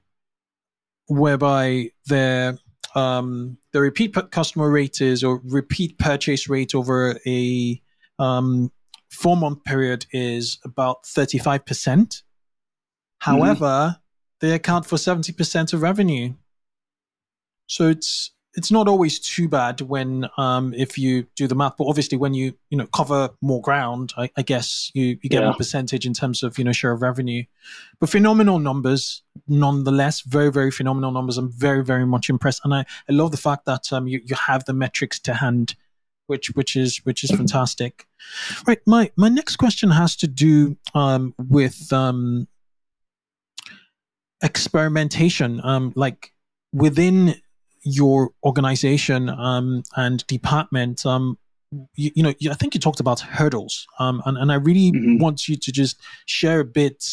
whereby their um, the repeat customer rate is or repeat purchase rate over a um, four month period is about 35%. Mm-hmm. However, mm-hmm. they account for 70% of revenue. So it's it's not always too bad when um, if you do the math, but obviously when you you know cover more ground, I, I guess you you get yeah. more percentage in terms of you know share of revenue. But phenomenal numbers, nonetheless, very very phenomenal numbers. I'm very very much impressed, and I, I love the fact that um, you you have the metrics to hand, which which is which is fantastic. Right, my my next question has to do um, with um, experimentation, um, like within your organization um, and department, um, you, you, know, I think you talked about hurdles, um, and, and I really mm-hmm. want you to just share a bit,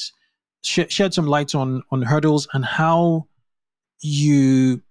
sh- shed some light on on hurdles and how you,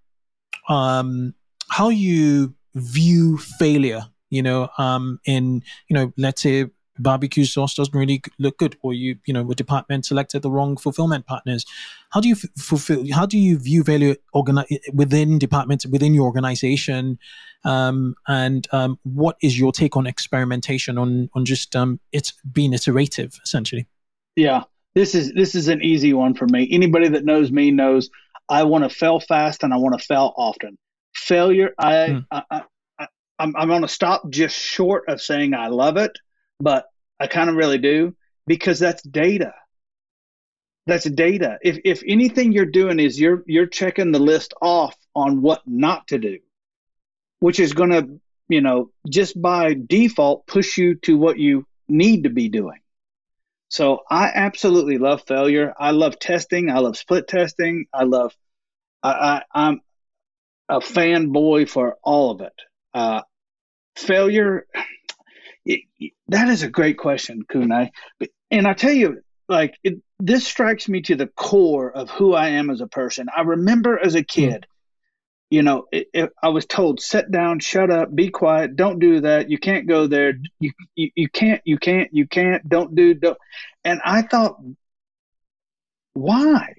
um, how you view failure. You know, um, in you know, let's say barbecue sauce doesn't really look good or you you know a department selected the wrong fulfillment partners. How do you f- fulfill how do you view value organi- within departments within your organization? Um, and um, what is your take on experimentation on on just um, it's being iterative essentially? Yeah this is this is an easy one for me. Anybody that knows me knows i want to fail fast and i want to fail often. Failure i, mm. I, I, I I'm, I'm going to stop just short of saying I love it but I kind of really do because that's data. That's data. If if anything you're doing is you're you're checking the list off on what not to do, which is going to, you know, just by default push you to what you need to be doing. So I absolutely love failure. I love testing. I love split testing. I love. I, I am a fanboy for all of it. Uh, failure that is a great question, Kunle. And I tell you, like it, this strikes me to the core of who I am as a person. I remember as a hmm. kid, you know, it, it, I was told, "Sit down, shut up, be quiet, don't do that. You can't go there. You, you you can't, you can't, you can't. Don't do don't." And I thought, why?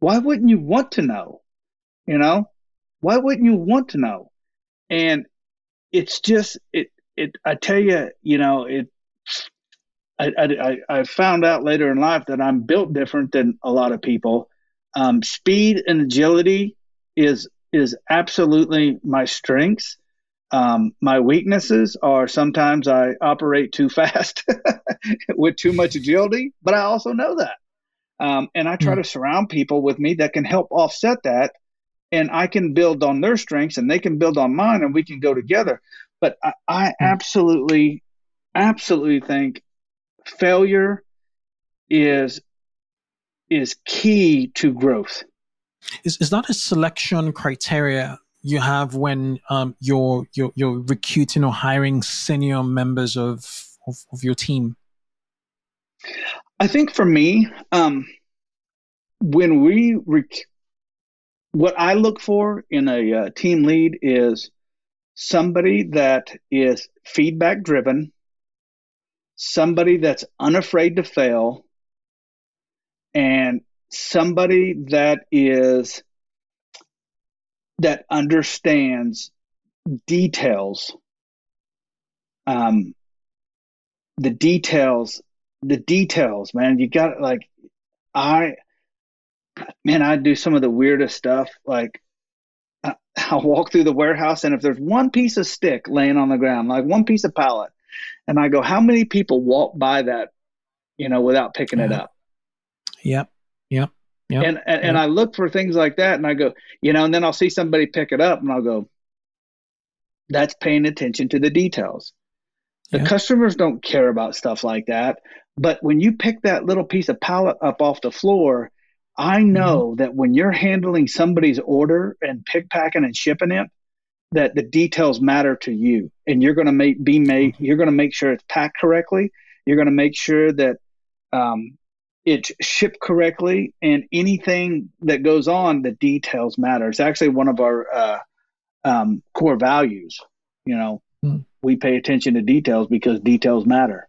Why wouldn't you want to know? You know, why wouldn't you want to know? And it's just it it I tell you, you know, it. I, I, I found out later in life that I'm built different than a lot of people. Um, speed and agility is is absolutely my strengths. Um, my weaknesses are sometimes I operate too fast with too much agility, but I also know that. Um, and I try mm. to surround people with me that can help offset that. And I can build on their strengths and they can build on mine and we can go together. But I, I hmm. absolutely, absolutely think failure is is key to growth. Is is that a selection criteria you have when um, you're, you're you're recruiting or hiring senior members of of, of your team? I think for me, um, when we rec- what I look for in a uh, team lead is somebody that is feedback driven, somebody that's unafraid to fail, and somebody that is that understands details um the details the details man you got like i man i do some of the weirdest stuff like i'll walk through the warehouse and if there's one piece of stick laying on the ground like one piece of pallet and i go how many people walk by that you know without picking it up Yep. Yep. Yep. and and, and I look for things like that, and I go, you know, and then I'll see somebody pick it up, and I'll go, that's paying attention to the details. The Yeah. customers don't care about stuff like that, but when you pick that little piece of pallet up off the floor, I know that when you're handling somebody's order and pick packing and shipping it, that the details matter to you, and you're going to make be made. You're going to make sure it's packed correctly. You're going to make sure that um, it's shipped correctly, and anything that goes on, the details matter. It's actually one of our uh, um, core values. You know, Hmm. we pay attention to details because details matter.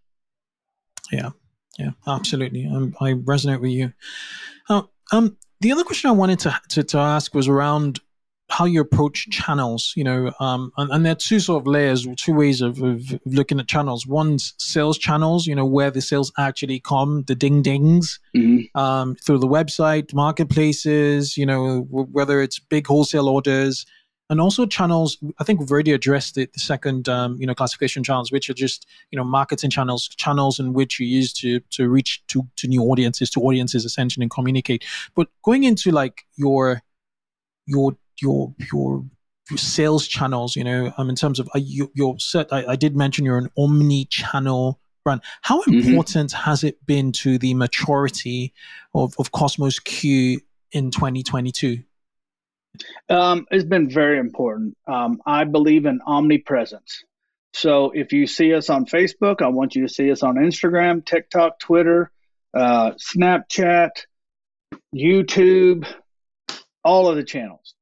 Yeah, yeah, absolutely. Um, I resonate with you. Uh, um, the other question I wanted to, to to ask was around how you approach channels. You know, um, and, and there are two sort of layers, two ways of, of looking at channels. One's sales channels. You know, where the sales actually come, the ding dings Mhm. um, through the website, marketplaces. You know, w- whether it's big wholesale orders. And also channels. I think we've already addressed the, the second, um, you know, classification channels, which are just you know marketing channels, channels in which you use to to reach to to new audiences, to audiences essentially, and communicate. But going into like your your your your your sales channels, you know, um, in terms of uh, you, your set, I, I did mention you're an omni-channel brand. How Mhm. important has it been to the maturity of of Cosmos Q in 2022? Um, it's been very important. Um, I believe in omnipresence. So if you see us on Facebook, I want you to see us on Instagram, TikTok, Twitter, uh, Snapchat, YouTube, all of the channels.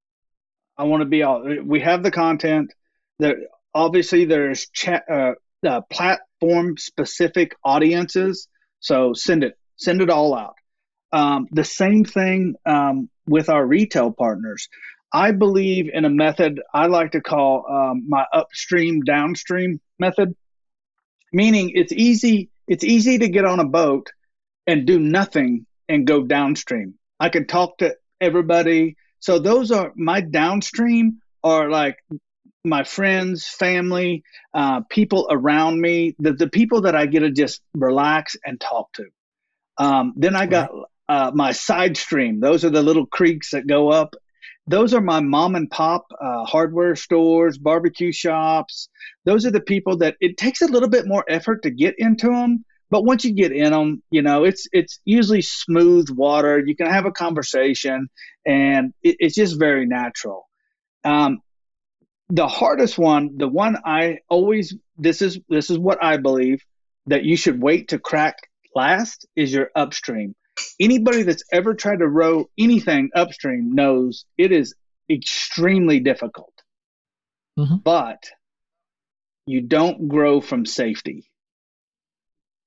I want to be all. We have the content. There, obviously, there's chat, uh, uh, platform specific audiences. So send it, send it all out. Um, the same thing um, with our retail partners. I believe in a method I like to call um, my upstream downstream method, meaning it's easy. It's easy to get on a boat and do nothing and go downstream. I can talk to everybody. So those are my downstream are like my friends, family, uh, people around me, the, the people that I get to just relax and talk to. Um, then I got uh, my side stream. Those are the little creeks that go up. Those are my mom and pop uh, hardware stores, barbecue shops. Those are the people that it takes a little bit more effort to get into them. But once you get in them, you know it's it's usually smooth water. You can have a conversation, and it, it's just very natural. Um, the hardest one, the one I always this is this is what I believe that you should wait to crack last is your upstream. Anybody that's ever tried to row anything upstream knows it is extremely difficult. Mhm. But you don't grow from safety.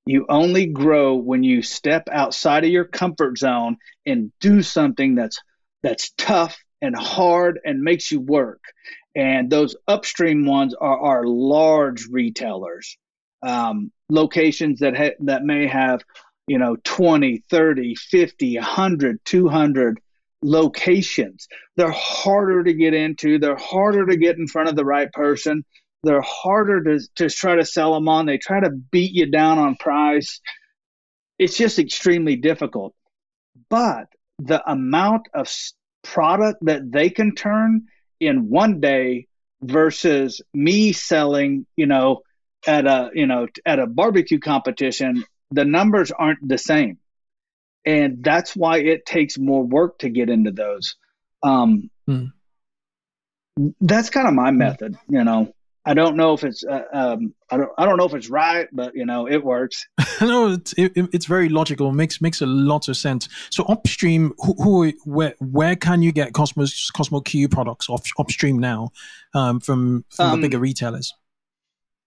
You only grow when you step outside of your comfort zone and do something that's that's tough and hard and makes you work. And those upstream ones are our large retailers, um, locations that ha- that may have, you know, 20, 30, 50, 100, 200 locations. They're harder to get into. They're harder to get in front of the right person. They're harder to, to try to sell them on. They try to beat you down on price. It's just extremely difficult. But the amount of product that they can turn in one day versus me selling, you know, at a you know at a barbecue competition, the numbers aren't the same, and that's why it takes more work to get into those. Um, Hmm. That's kind of my method, you know. I don't know if it's uh, um, I don't I don't know if it's right, but you know it works. no, it's, it, it's very logical. makes makes a lot of sense. So upstream, who, who where where can you get Cosmos Cosmo Q products off, upstream now um, from from Um, the bigger retailers?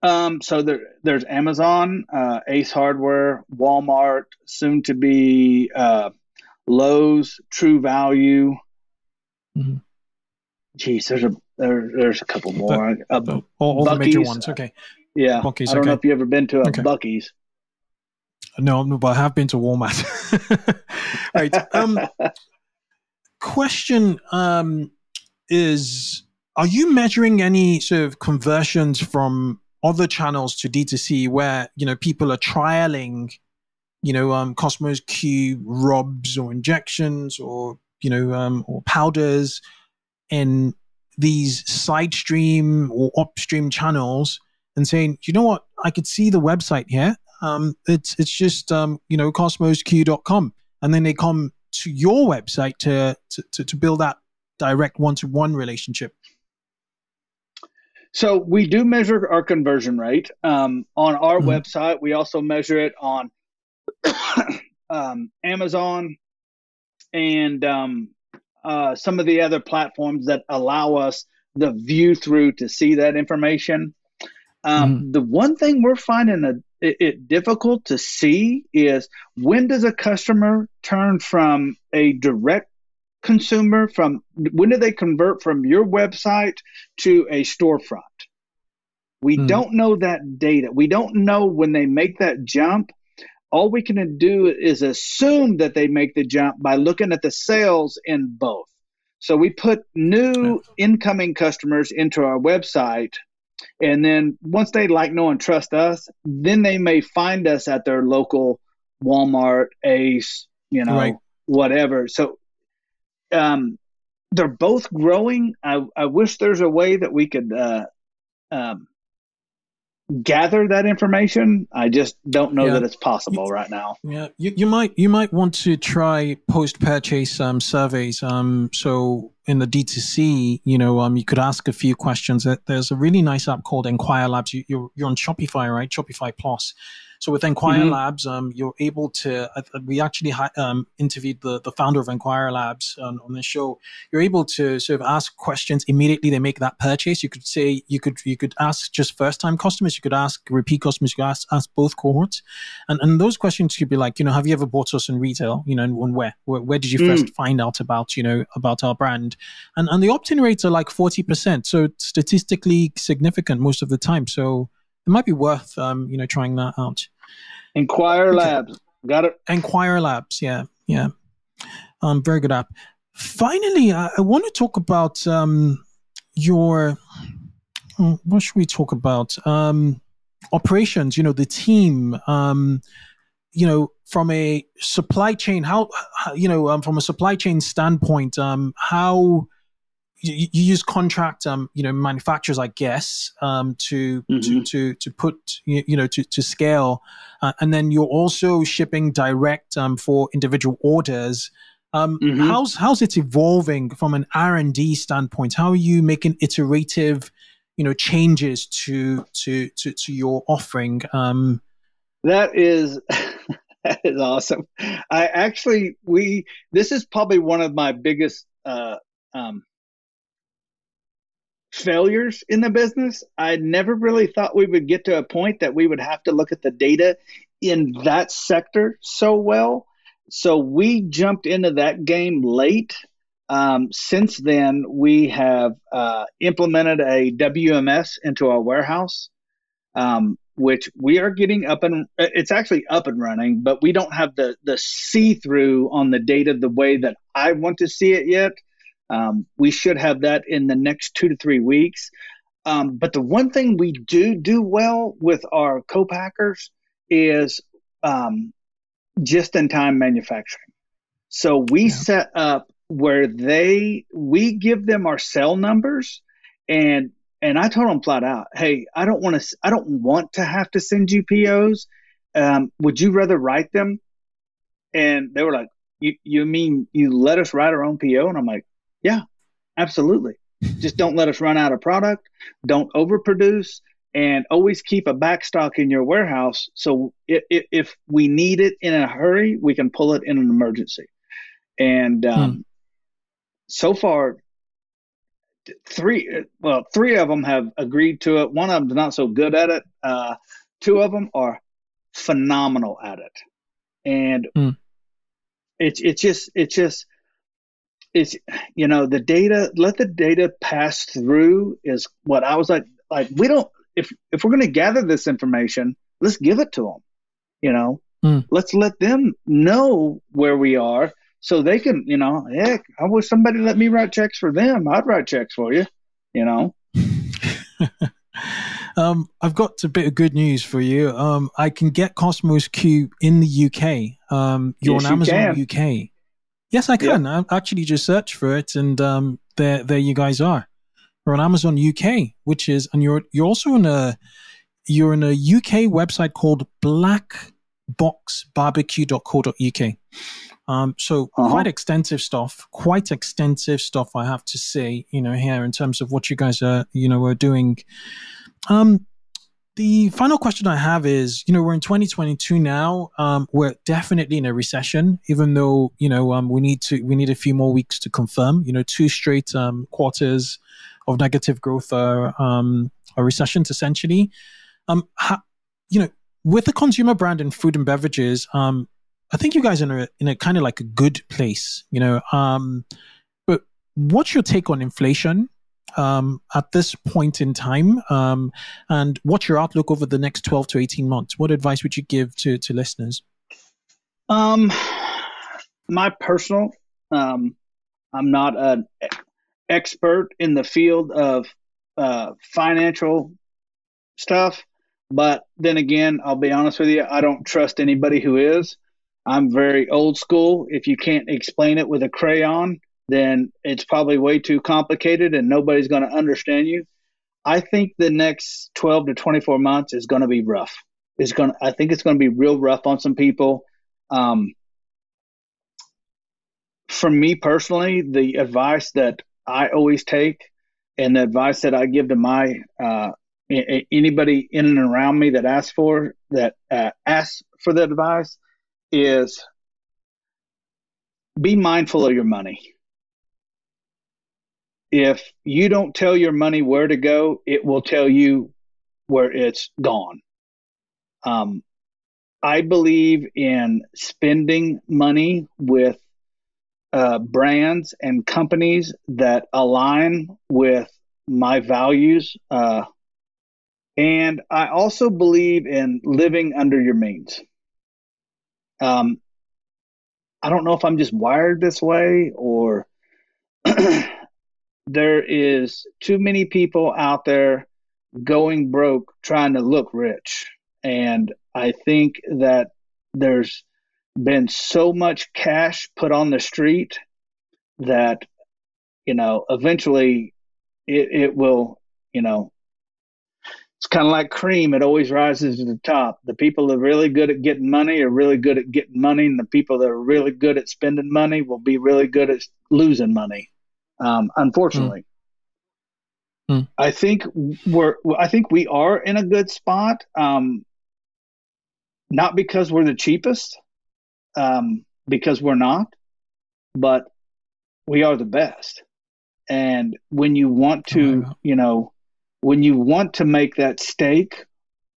Um, so there, there's Amazon, uh, Ace Hardware, Walmart, soon to be uh, Lowe's, True Value. Mhm. Geez, there's a there, there's a couple more. Uh, all, all the major ones. Okay. Yeah. Buc-ee's, I don't okay. know if you ever been to a okay. Buc-ee's. No, no, but I have been to Walmart. right. Um, question um, is: Are you measuring any sort of conversions from other channels to D2C where you know people are trialing, you know, um, Kosmos Q rubs or injections or you know um, or powders in these side stream or upstream channels and saying, you know what, I could see the website here. Um, it's it's just um, you know kosmosq.com, and then they come to your website to to, to build that direct one to one relationship. So we do measure our conversion rate um, on our mm-hmm. website. We also measure it on um, Amazon and um, uh, some of the other platforms that allow us the view through to see that information. Um, mm-hmm. The one thing we're finding a, it, it, difficult to see is when does a customer turn from a direct consumer from when do they convert from your website to a storefront? We mm. don't know that data. We don't know when they make that jump. All we can do is assume that they make the jump by looking at the sales in both. So we put new incoming customers into our website and then once they like, know, and trust us, then they may find us at their local Walmart, Ace, you know, right. whatever. So um, they're both growing. I, I wish there's a way that we could uh, um, gather that information. I just don't know yeah. that it's possible right now. Yeah, you, you might you might want to try post purchase um, surveys. Um, so in the D2C, you know, um, you could ask a few questions. There's a really nice app called Enquire Labs. You, you're, you're on Shopify, right? Shopify Plus. So with Enquire mm-hmm. Labs, um, you're able to. Uh, we actually ha- um, interviewed the, the founder of Enquire Labs on, on the show. You're able to sort of ask questions immediately. They make that purchase. You could say you could you could ask just first time customers. You could ask repeat customers. You could ask, ask both cohorts, and and those questions could be like, you know, have you ever bought us in retail? You know, and where where, where did you mm. first find out about you know about our brand? And and the opt in rates are like forty percent. So statistically significant most of the time. So it might be worth um, you know trying that out. Enquire okay. Labs, got it. Enquire Labs, yeah, yeah, um, very good app. Finally, I, I want to talk about um, your. Hmm, what should we talk about? Um, operations. You know, the team. Um, you know, from a supply chain, how you know, um, from a supply chain standpoint, um, how you, you, use contract, um, you know, manufacturers, I guess, um, to, mm-hmm. to to to put you, you know to to scale, uh, and then you're also shipping direct um, for individual orders. Um, mm-hmm. How's how's it evolving from an R and D standpoint? How are you making iterative, you know, changes to to to, to your offering? Um, that is. that is awesome. I actually we this is probably one of my biggest uh, um, failures in the business. I never really thought we would get to a point that we would have to look at the data in that sector so well. So we jumped into that game late. Um, since then, we have uh, implemented a WMS into our warehouse, um, which we are getting up and it's actually up and running, but we don't have the the see through on the data the way that I want to see it yet. Um, we should have that in the next two to three weeks. Um, but the one thing we do do well with our co-packers is um, just-in-time manufacturing. So we yeah. set up where they we give them our cell numbers and and I told them flat out, hey, I don't want to I don't want to have to send you POs. Um, would you rather write them? And they were like, you, you mean you let us write our own PO? And I'm like, yeah, absolutely. Just don't let us run out of product. Don't overproduce and always keep a backstock in your warehouse. So if, if, we need it in a hurry, we can pull it in an emergency. And um, hmm. so far, three well, three of them have agreed to it. One of them's not so good at it. Uh, two of them are phenomenal at it, and hmm. it's it's just it's just it's you know the data let the data pass through is what i was like like we don't if if we're going to gather this information let's give it to them you know mm. let's let them know where we are so they can you know heck i wish somebody let me write checks for them i'd write checks for you you know um, I've got a bit of good news for you. Um, I can get Kosmos Q in the UK. Um, you're yes, on Amazon you UK. Yes, I can. I actually just searched for it, and um, there, there you guys are. We're on Amazon UK, which is, and you're you're also in a you're in a UK website called blackboxbarbecue.co.uk. Um, so uh-huh. quite extensive stuff, quite extensive stuff, I have to say, you know, here in terms of what you guys are, you know, are doing. Um, the final question I have is, you know, we're in 2022 now. Um, we're definitely in a recession, even though you know um, we need to we need a few more weeks to confirm. You know, two straight um, quarters of negative growth are um, a recession essentially. Um, ha- you know, with the consumer brand in food and beverages, um, I think you guys are in a, in a kind of like a good place. You know, um, but what's your take on inflation? Um, at this point in time? Um, and what's your outlook over the next 12 to 18 months? What advice would you give to, to listeners? Um, my personal, um, I'm not an expert in the field of uh, financial stuff, but then again, I'll be honest with you, I don't trust anybody who is. I'm very old school. If you can't explain it with a crayon, then it's probably way too complicated and nobody's going to understand you. I think the next 12 to 24 months is going to be rough. It's going to, I think it's going to be real rough on some people. Um, for me personally, the advice that I always take and the advice that I give to my uh, anybody in and around me that asks for that uh, asks for the advice is be mindful of your money if you don't tell your money where to go, it will tell you where it's gone. Um, I believe in spending money with uh, brands and companies that align with my values. Uh, and I also believe in living under your means. Um, I don't know if I'm just wired this way or there is too many people out there going broke trying to look rich. And I think that there's been so much cash put on the street that, you know, eventually it, it will, you know, it's kind of like cream. It always rises to the top. The people that are really good at getting money are really good at getting money, and the people that are really good at spending money will be really good at losing money um, unfortunately. Mm. Mm. I think we're I think we are in a good spot. Um, not because we're the cheapest, um, because we're not, but we are the best. And when you want to, oh, you know, when you want to make that steak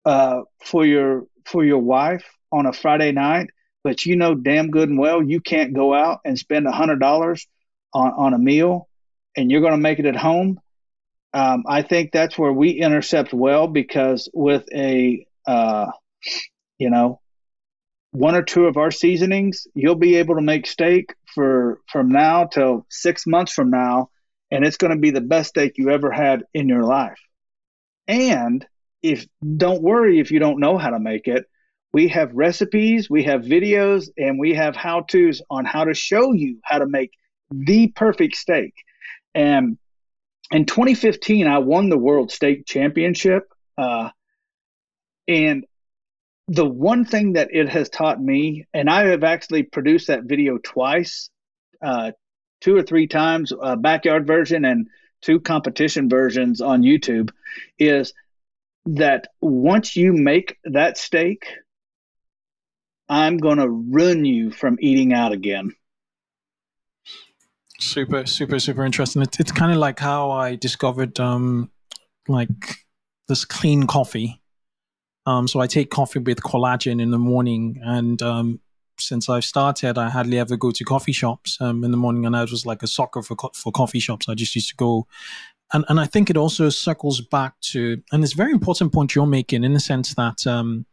uh, for your for your wife on a Friday night, but you know damn good and well you can't go out and spend a hundred dollars on, on a meal and you're going to make it at home, um, I think that's where we intercept well because with a, uh, you know, one or two of our seasonings, you'll be able to make steak for from now till six months from now, and it's going to be the best steak you ever had in your life. And if don't worry if you don't know how to make it, we have recipes, we have videos, and we have how tos on how to show you how to make the perfect steak. And in 2015, I won the World Steak Championship. Uh, and the one thing that it has taught me, and I have actually produced that video twice, uh, two or three times, a backyard version and two competition versions on YouTube, is that once you make that steak, I'm going to ruin you from eating out again. Super, super, super interesting. It's, it's kind of like how I discovered um, like this clean coffee. Um, so I take coffee with collagen in the morning, and um, since I've started, I hardly ever go to coffee shops um, in the morning, and I was like a sucker for co- for coffee shops. I just used to go, and and I think it also circles back to, and it's a very important point you're making in the sense that um,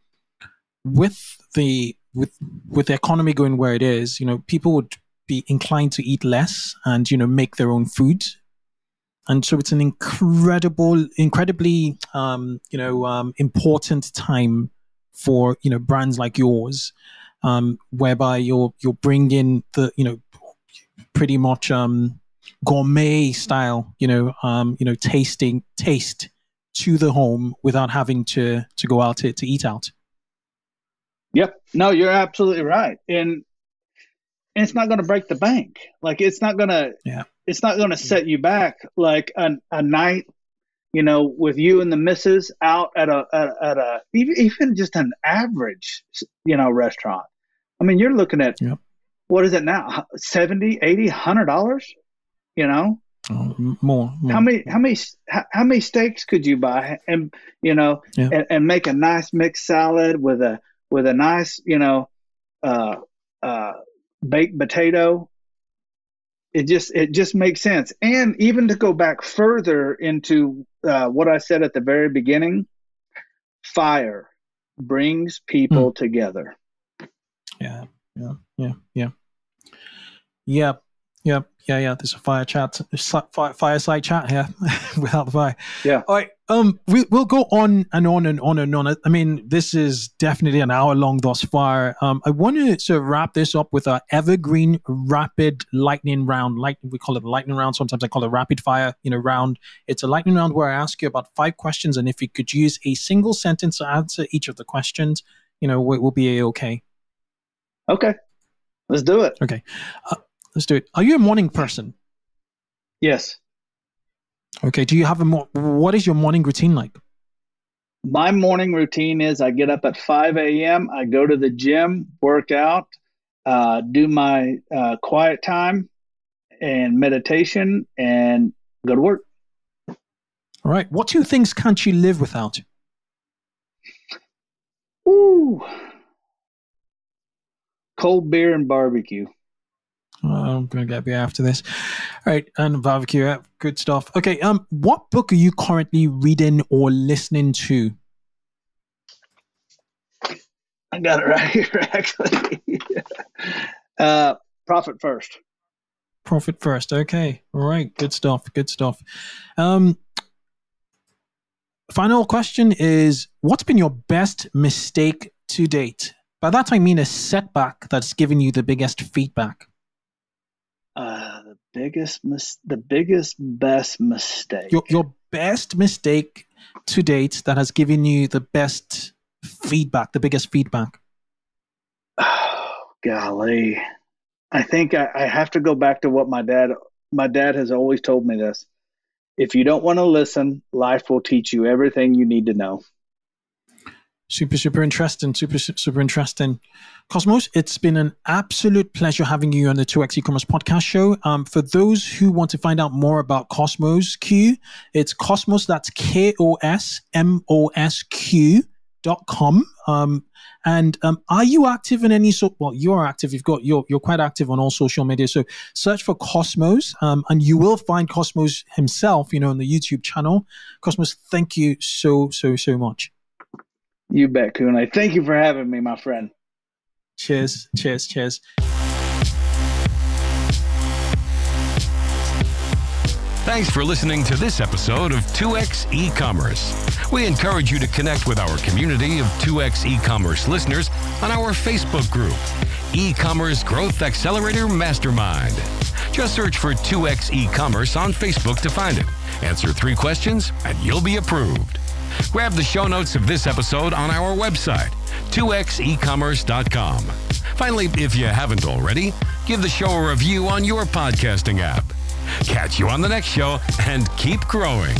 with the with with the economy going where it is, you know, people would be inclined to eat less and you know make their own food. And so it's an incredible incredibly um, you know um, important time for you know brands like yours um, whereby you're you're bringing the you know pretty much um, gourmet style you know um, you know tasting taste to the home without having to to go out to, to eat out. Yep. No you're absolutely right. And and it's not going to break the bank. Like it's not going to, yeah. it's not going to set you back like a, a night, you know, with you and the missus out at a, at, at a, even, even just an average, you know, restaurant. I mean, you're looking at, yep. what is it now? 70, 80, 100 dollars, you know? Oh, more, more, How many, how many, how, how, many steaks could you buy and, you know, yeah. and, and make a nice mixed salad with a, with a nice, you know, uh, uh, baked potato. It just it just makes sense. And even to go back further into uh, what i said at the very beginning fire brings people mm. together. Yeah yeah yeah yeah. Yep yep yeah yeah there's a fire chat fire, fireside chat here without the fire yeah all right um, we, we'll go on and on and on and on. I mean, this is definitely an hour long thus far. Um, I want to sort of wrap this up with our evergreen rapid lightning round. Like we call it lightning round. Sometimes I call it rapid fire. You know, round. It's a lightning round where I ask you about five questions, and if you could use a single sentence to answer each of the questions, you know, it will be a okay. Okay, let's do it. Okay, uh, let's do it. Are you a morning person? Yes. Okay. Do you have a more? What is your morning routine like? My morning routine is I get up at 5 a.m. I go to the gym, work out, uh, do my uh, quiet time and meditation, and go to work. All right. What two things can't you live without? Ooh, cold beer and barbecue. I'm going to get beer after this. All right, and barbecue, good stuff. Okay, um, what book are you currently reading or listening to? I got it right here, actually. uh, Profit First. Profit First. Okay, all right, good stuff. Good stuff. Um, final question is: What's been your best mistake to date? By that I mean a setback that's given you the biggest feedback. Biggest mis- the biggest best mistake. Your your best mistake to date that has given you the best feedback, the biggest feedback. Oh, golly. I think I, I have to go back to what my dad my dad has always told me this. If you don't want to listen, life will teach you everything you need to know. Super, super interesting. Super, super interesting. Cosmos, it's been an absolute pleasure having you on the 2x e-commerce podcast show. Um, for those who want to find out more about Kosmos Q, it's Cosmos, that's K-O-S-M-O-S-Q dot com. Um, and um, are you active in any sort? Well, you're active. You've got you're you're quite active on all social media. So search for Cosmos, um, and you will find Cosmos himself. You know, on the YouTube channel. Cosmos, thank you so so so much. You bet, Kunle. Thank you for having me, my friend. Cheers, cheers, cheers. Thanks for listening to this episode of 2x e-commerce. We encourage you to connect with our community of 2x e-commerce listeners on our Facebook group, E-commerce Growth Accelerator Mastermind. Just search for 2x e-commerce on Facebook to find it. Answer three questions and you'll be approved. Grab the show notes of this episode on our website, 2xecommerce.com. Finally, if you haven't already, give the show a review on your podcasting app. Catch you on the next show and keep growing.